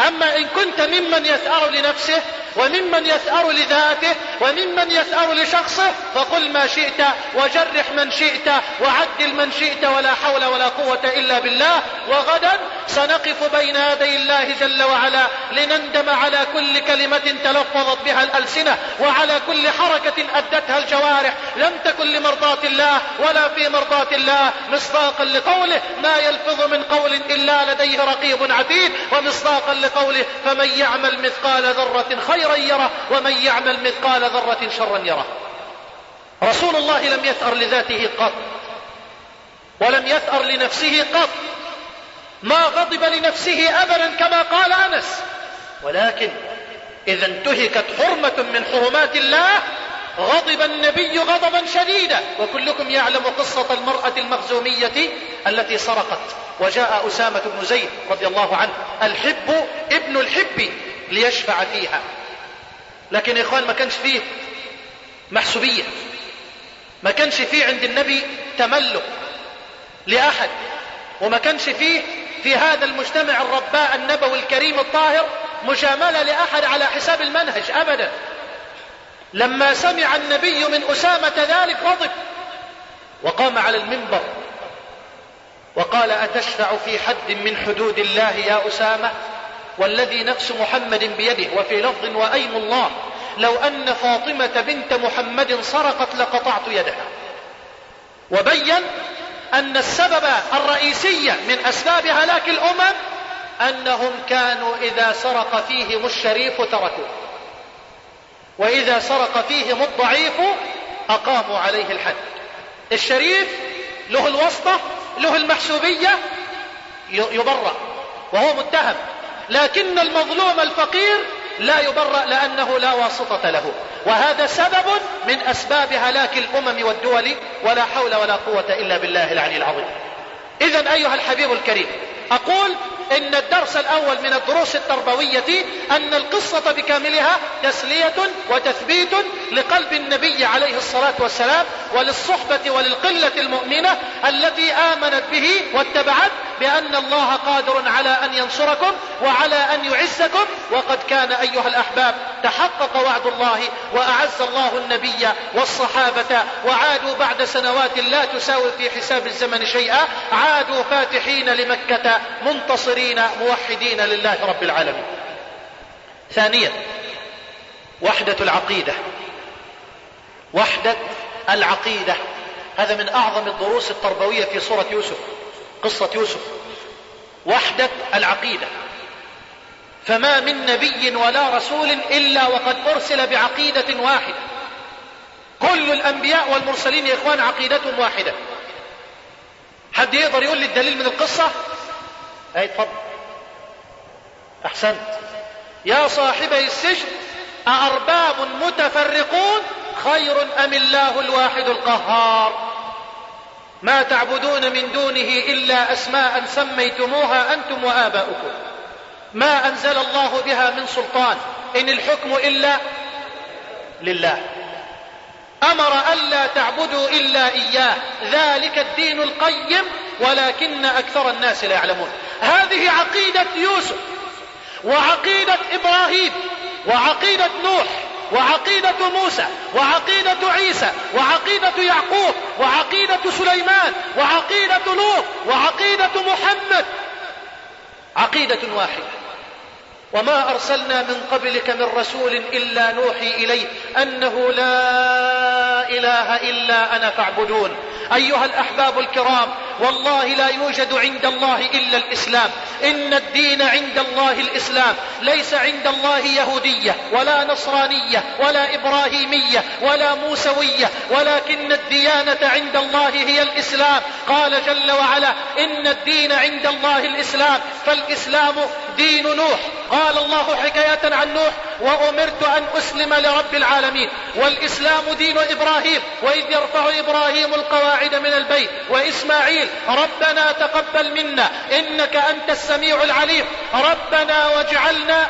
C: أما إن كنت ممن يثأر لنفسه وممن يثأر لذاته وممن يثأر لشخصه فقل ما شئت وجرح من شئت وعدل من شئت ولا حول ولا قوة إلا بالله. وغدا سنقف بين يدي الله جل وعلا لنندم على كل كلمة تلفظت بها الألسنة وعلى كل حركة أدتها الجوارح. لم تكن لمرضاة الله ولا في مرضاة الله. مصداقا لقوله ما يلفظ من قول إلا لديه رقيب عتيد ومصداقا لقوله فمن يعمل مثقال ذرة خيرا يره ومن يعمل مثقال ذرة شرا يره. رسول الله لم يثأر لذاته قط ولم يثأر لنفسه قط. ما غضب لنفسه أبدا كما قال أنس. ولكن إذا انتهكت حرمة من حرمات الله غضب النبي غضبا شديدا. وكلكم يعلم قصة المرأة المخزومية التي سرقت. وجاء أسامة بن زيد رضي الله عنه الحب ابن الحب ليشفع فيها. لكن يا إخوان ما كانش فيه محسوبية. ما كانش فيه عند النبي تملك لأحد. وما كانش فيه في هذا المجتمع الرباء النبوي الكريم الطاهر مجاملة لأحد على حساب المنهج أبدا. لما سمع النبي من أسامة ذلك غضب وقام على المنبر. وقال أتشفع في حد من حدود الله يا أسامة؟ والذي نفس محمد بيده وفي لفظ وأيم الله. لو أن فاطمة بنت محمد سرقت لقطعت يدها. وبين أن السبب الرئيسي من أسباب هلاك الأمم أنهم كانوا إذا سرق فيهم الشريف تركوه. وإذا سرق فيهم الضعيف أقاموا عليه الحد. الشريف له الوسطة له المحسوبية يبرأ وهو متهم. لكن المظلوم الفقير لا يبرأ لأنه لا واسطة له. وهذا سبب من أسباب هلاك الأمم والدول ولا حول ولا قوة إلا بالله العلي العظيم. إذا أيها الحبيب الكريم أقول إن الدرس الأول من الدروس التربوية أن القصة بكاملها تسلية وتثبيت لقلب النبي عليه الصلاة والسلام وللصحبة وللقلة المؤمنة التي آمنت به واتبعت بأن الله قادر على أن ينصركم وعلى أن يعزكم وقد كان أيها الأحباب تحقق وعد الله وأعز الله النبي والصحابة وعادوا بعد سنوات لا تساوي في حساب الزمن شيئا عادوا فاتحين لمكة منتصرين. موحدين لله رب العالمين. ثانيا وحدة العقيدة. وحدة العقيدة. هذا من أعظم الدروس التربوية في سورة يوسف قصة يوسف. وحدة العقيدة. فما من نبي ولا رسول إلا وقد أرسل بعقيدة واحدة. كل الأنبياء والمرسلين يا إخوان عقيدتهم واحدة. حد يقدر يقول لي الدليل من القصة؟ أي اتفضل أحسنت. يا صاحبي السجن أأرباب متفرقون خير أم الله الواحد القهار؟ ما تعبدون من دونه إلا أسماء سميتموها أنتم وآباؤكم. ما أنزل الله بها من سلطان إن الحكم إلا لله. أمر ألا تعبدوا إلا إياه. ذلك الدين القيم ولكن أكثر الناس لا يعلمون. هذه عقيدة يوسف وعقيدة إبراهيم وعقيدة نوح وعقيدة موسى وعقيدة عيسى وعقيدة يعقوب وعقيدة سليمان وعقيدة لوط وعقيدة محمد. عقيدة واحدة. وما أرسلنا من قبلك من رسول إلا نوحي إليه أنه لا إله إلا أنا فاعبدون. أيها الأحباب الكرام والله لا يوجد عند الله إلا الإسلام. إن الدين عند الله الإسلام. ليس عند الله يهودية ولا نصرانية ولا إبراهيمية ولا موسوية. ولكن الديانة عند الله هي الإسلام. قال جل وعلا إن الدين عند الله الإسلام. فالإسلام دين نوح. قال الله حكاية عن نوح. وأمرت أن أسلم لرب العالمين. والإسلام دين إبراهيم. وإذ يرفع إبراهيم القواعد من البيت. وإسماعيل ربنا تقبل منا. إنك أنت السميع العليم. ربنا واجعلنا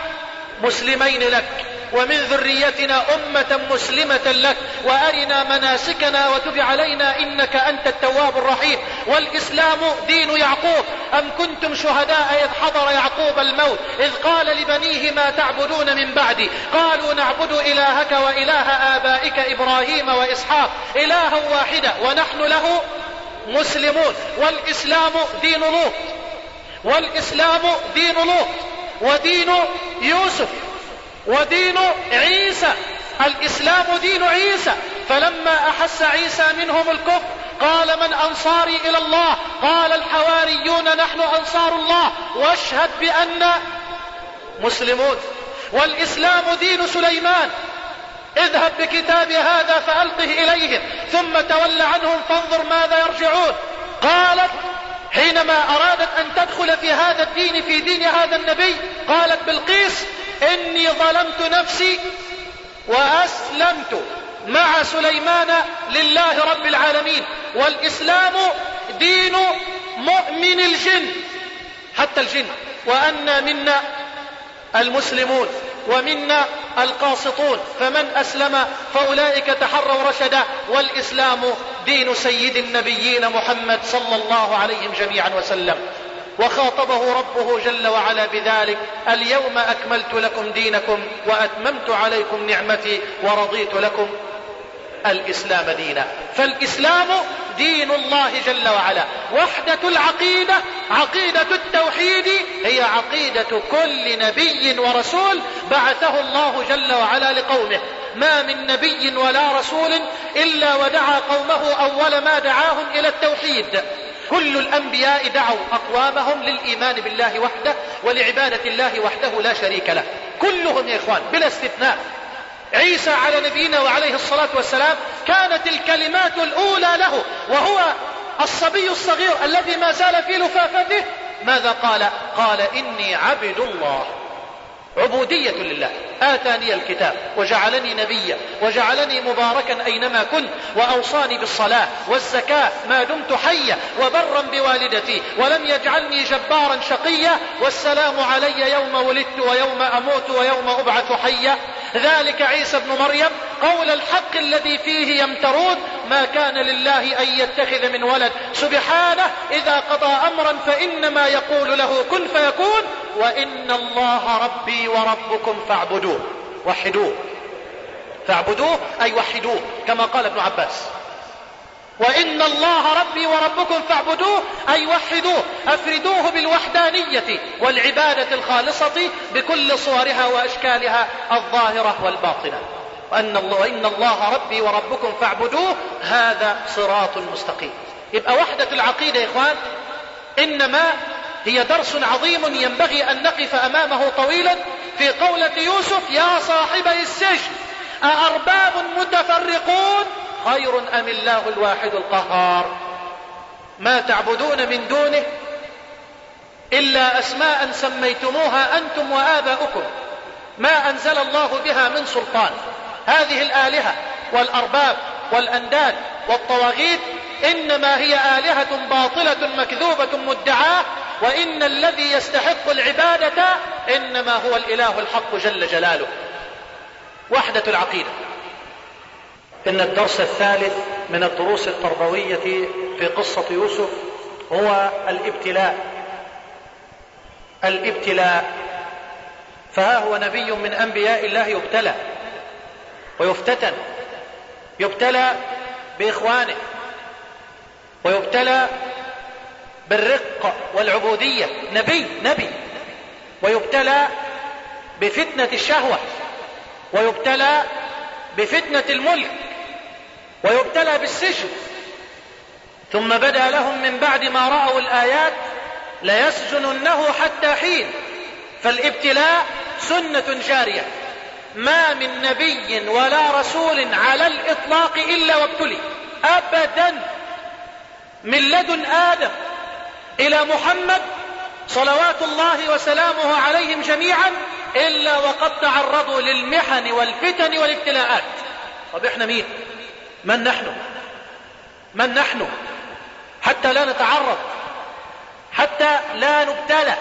C: مسلمين لك. ومن ذريتنا أمة مسلمة لك وأرنا مناسكنا وتب علينا إنك أنت التواب الرحيم. والإسلام دين يعقوب أم كنتم شهداء إذ حضر يعقوب الموت؟ إذ قال لبنيه ما تعبدون من بعدي. قالوا نعبد إلهك وإله آبائك إبراهيم وإسحاق. إلها واحدا ونحن له مسلمون. والإسلام دين لوط. والإسلام دين لوط. ودين يوسف. ودين عيسى الإسلام دين عيسى. فلما أحس عيسى منهم الكفر قال من أنصاري إلى الله؟ قال الحواريون نحن أنصار الله. واشهد بأن مسلمون. والإسلام دين سليمان. اذهب بكتاب هذا فألقه إليهم ثم تول عنهم فانظر ماذا يرجعون. قالت حينما أرادت أن تدخل في هذا الدين في دين هذا النبي قالت بلقيس إني ظلمت نفسي وأسلمت مع سليمان لله رب العالمين. والإسلام دين مؤمن الجن حتى الجن وأن منا المسلمون. ومنا القاسطون. فمن أسلم فأولئك تحروا رشدا والإسلام دين سيد النبيين محمد صلى الله عليهم جميعا وسلم. وخاطبه ربه جل وعلا بذلك اليوم أكملت لكم دينكم وأتممت عليكم نعمتي ورضيت لكم الإسلام دينا. فالإسلام دين الله جل وعلا. وحدة العقيدة عقيدة التوحيد هي عقيدة كل نبي ورسول بعثه الله جل وعلا لقومه. ما من نبي ولا رسول إلا ودعا قومه أول ما دعاهم إلى التوحيد. كل الأنبياء دعوا أقوامهم للإيمان بالله وحده ولعبادة الله وحده لا شريك له. كلهم يا إخوان بلا استثناء. عيسى على نبينا وعليه الصلاة والسلام كانت الكلمات الأولى له وهو الصبي الصغير الذي ما زال في لفافته ماذا قال؟ قال إني عبد الله. عبودية لله. آتاني الكتاب وجعلني نبيا وجعلني مباركا أينما كنت وأوصاني بالصلاة والزكاة ما دمت حيا وبرا بوالدتي ولم يجعلني جبارا شقيا والسلام علي يوم ولدت ويوم أموت ويوم أبعث حيا. ذلك عيسى ابن مريم قول الحق الذي فيه يمترون ما كان لله أن يتخذ من ولد. سبحانه إذا قضى أمرا فإنما يقول له كن فيكون وإن الله ربي وربكم فاعبدوه. وحدوه فاعبدوه أي وحدوه كما قال ابن عباس. وإن الله ربي وربكم فاعبدوه أي وحدوه. أفردوه بالوحدانية والعبادة الخالصة بكل صورها وأشكالها الظاهرة والباطنة. وأن الله, وإن الله ربي وربكم فاعبدوه هذا صراط مستقيم. يبقى وحدة العقيدة يا إخوان إنما هي درس عظيم ينبغي أن نقف أمامه طويلا في قولة يوسف يا صاحبي السجن أأرباب متفرقون؟ خير أم الله الواحد القهار؟ ما تعبدون من دونه؟ إلا أسماء سميتموها أنتم وآباؤكم. ما أنزل الله بها من سلطان. هذه الآلهة والأرباب والأنداد والطواغيت إنما هي آلهة باطلة مكذوبة مدعاة وإن الذي يستحق العبادة إنما هو الإله الحق جل جلاله. وحدة العقيدة. إن الدرس الثالث من الدروس التربوية في قصة يوسف هو الابتلاء. الابتلاء. فها هو نبي من أنبياء الله يبتلى. ويفتتن. يبتلى بإخوانه. ويبتلى بالرق والعبودية. نبي نبي. ويبتلى بفتنة الشهوة. ويبتلى بفتنة الملك. ويبتلى بالسجن. ثم بدأ لهم من بعد ما رأوا الآيات ليسجننه حتى حين. فالابتلاء سنة جارية. ما من نبي ولا رسول على الإطلاق إلا وابتلي. أبدا. من لدن آدم. إلى محمد صلوات الله وسلامه عليهم جميعا إلا وقد تعرضوا للمحن والفتن والابتلاءات. طب إحنا مين؟ من نحن؟ من نحن؟ حتى لا نتعرض حتى لا نبتلى.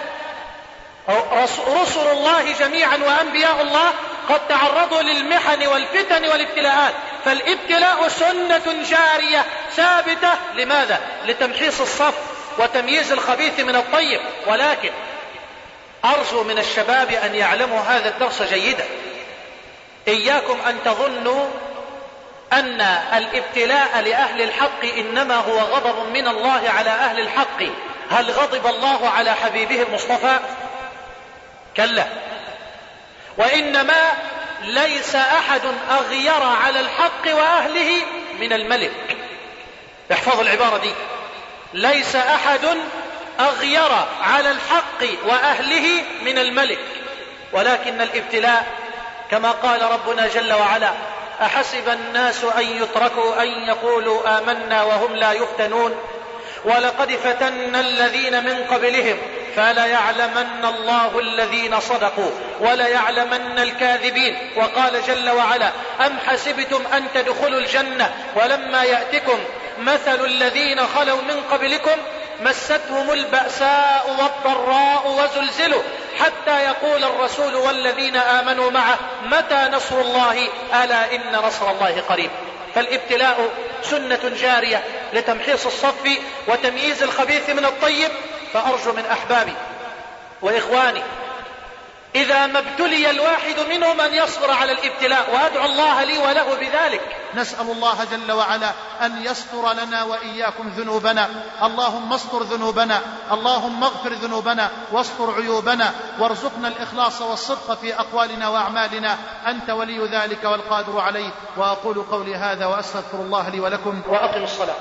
C: رسل الله جميعا وأنبياء الله قد تعرضوا للمحن والفتن والابتلاءات. فالابتلاء سنة جارية ثابتة. لماذا؟ لتمحيص الصف. وتمييز الخبيث من الطيب. ولكن أرجو من الشباب أن يعلموا هذا الدرس جيدا. إياكم أن تظنوا أن الابتلاء لأهل الحق إنما هو غضب من الله على أهل الحق. هل غضب الله على حبيبه المصطفى؟ كلا. وإنما ليس أحد أغير على الحق وأهله من الملك. احفظوا العبارة دي. ليس أحد أغير على الحق وأهله من الملك. ولكن الابتلاء كما قال ربنا جل وعلا أحسب الناس أن يتركوا أن يقولوا آمنا وهم لا يفتنون. ولقد فتنا الذين من قبلهم فليعلمن الله الذين صدقوا وليعلمن الكاذبين. وقال جل وعلا أم حسبتم أن تدخلوا الجنة ولما يأتكم مثل الذين خلوا من قبلكم مستهم البأساء والضراء وزلزلوا حتى يقول الرسول والذين آمنوا معه متى نصر الله؟ ألا إن نصر الله قريب. فالابتلاء سنة جارية لتمحيص الصف وتمييز الخبيث من الطيب. فأرجو من أحبابي وإخواني إذا ما ابتلي الواحد منهم أن يصبر على الابتلاء وأدعو الله لي وله بذلك.
D: نسأل الله جل وعلا أن يستر لنا وإياكم ذنوبنا. اللهم استر ذنوبنا اللهم اغفر ذنوبنا واستر عيوبنا وارزقنا الإخلاص والصدق في أقوالنا وأعمالنا. أنت ولي ذلك والقادر عليه. وأقول قولي هذا وأستغفر الله لي ولكم.
C: وأقم الصلاة.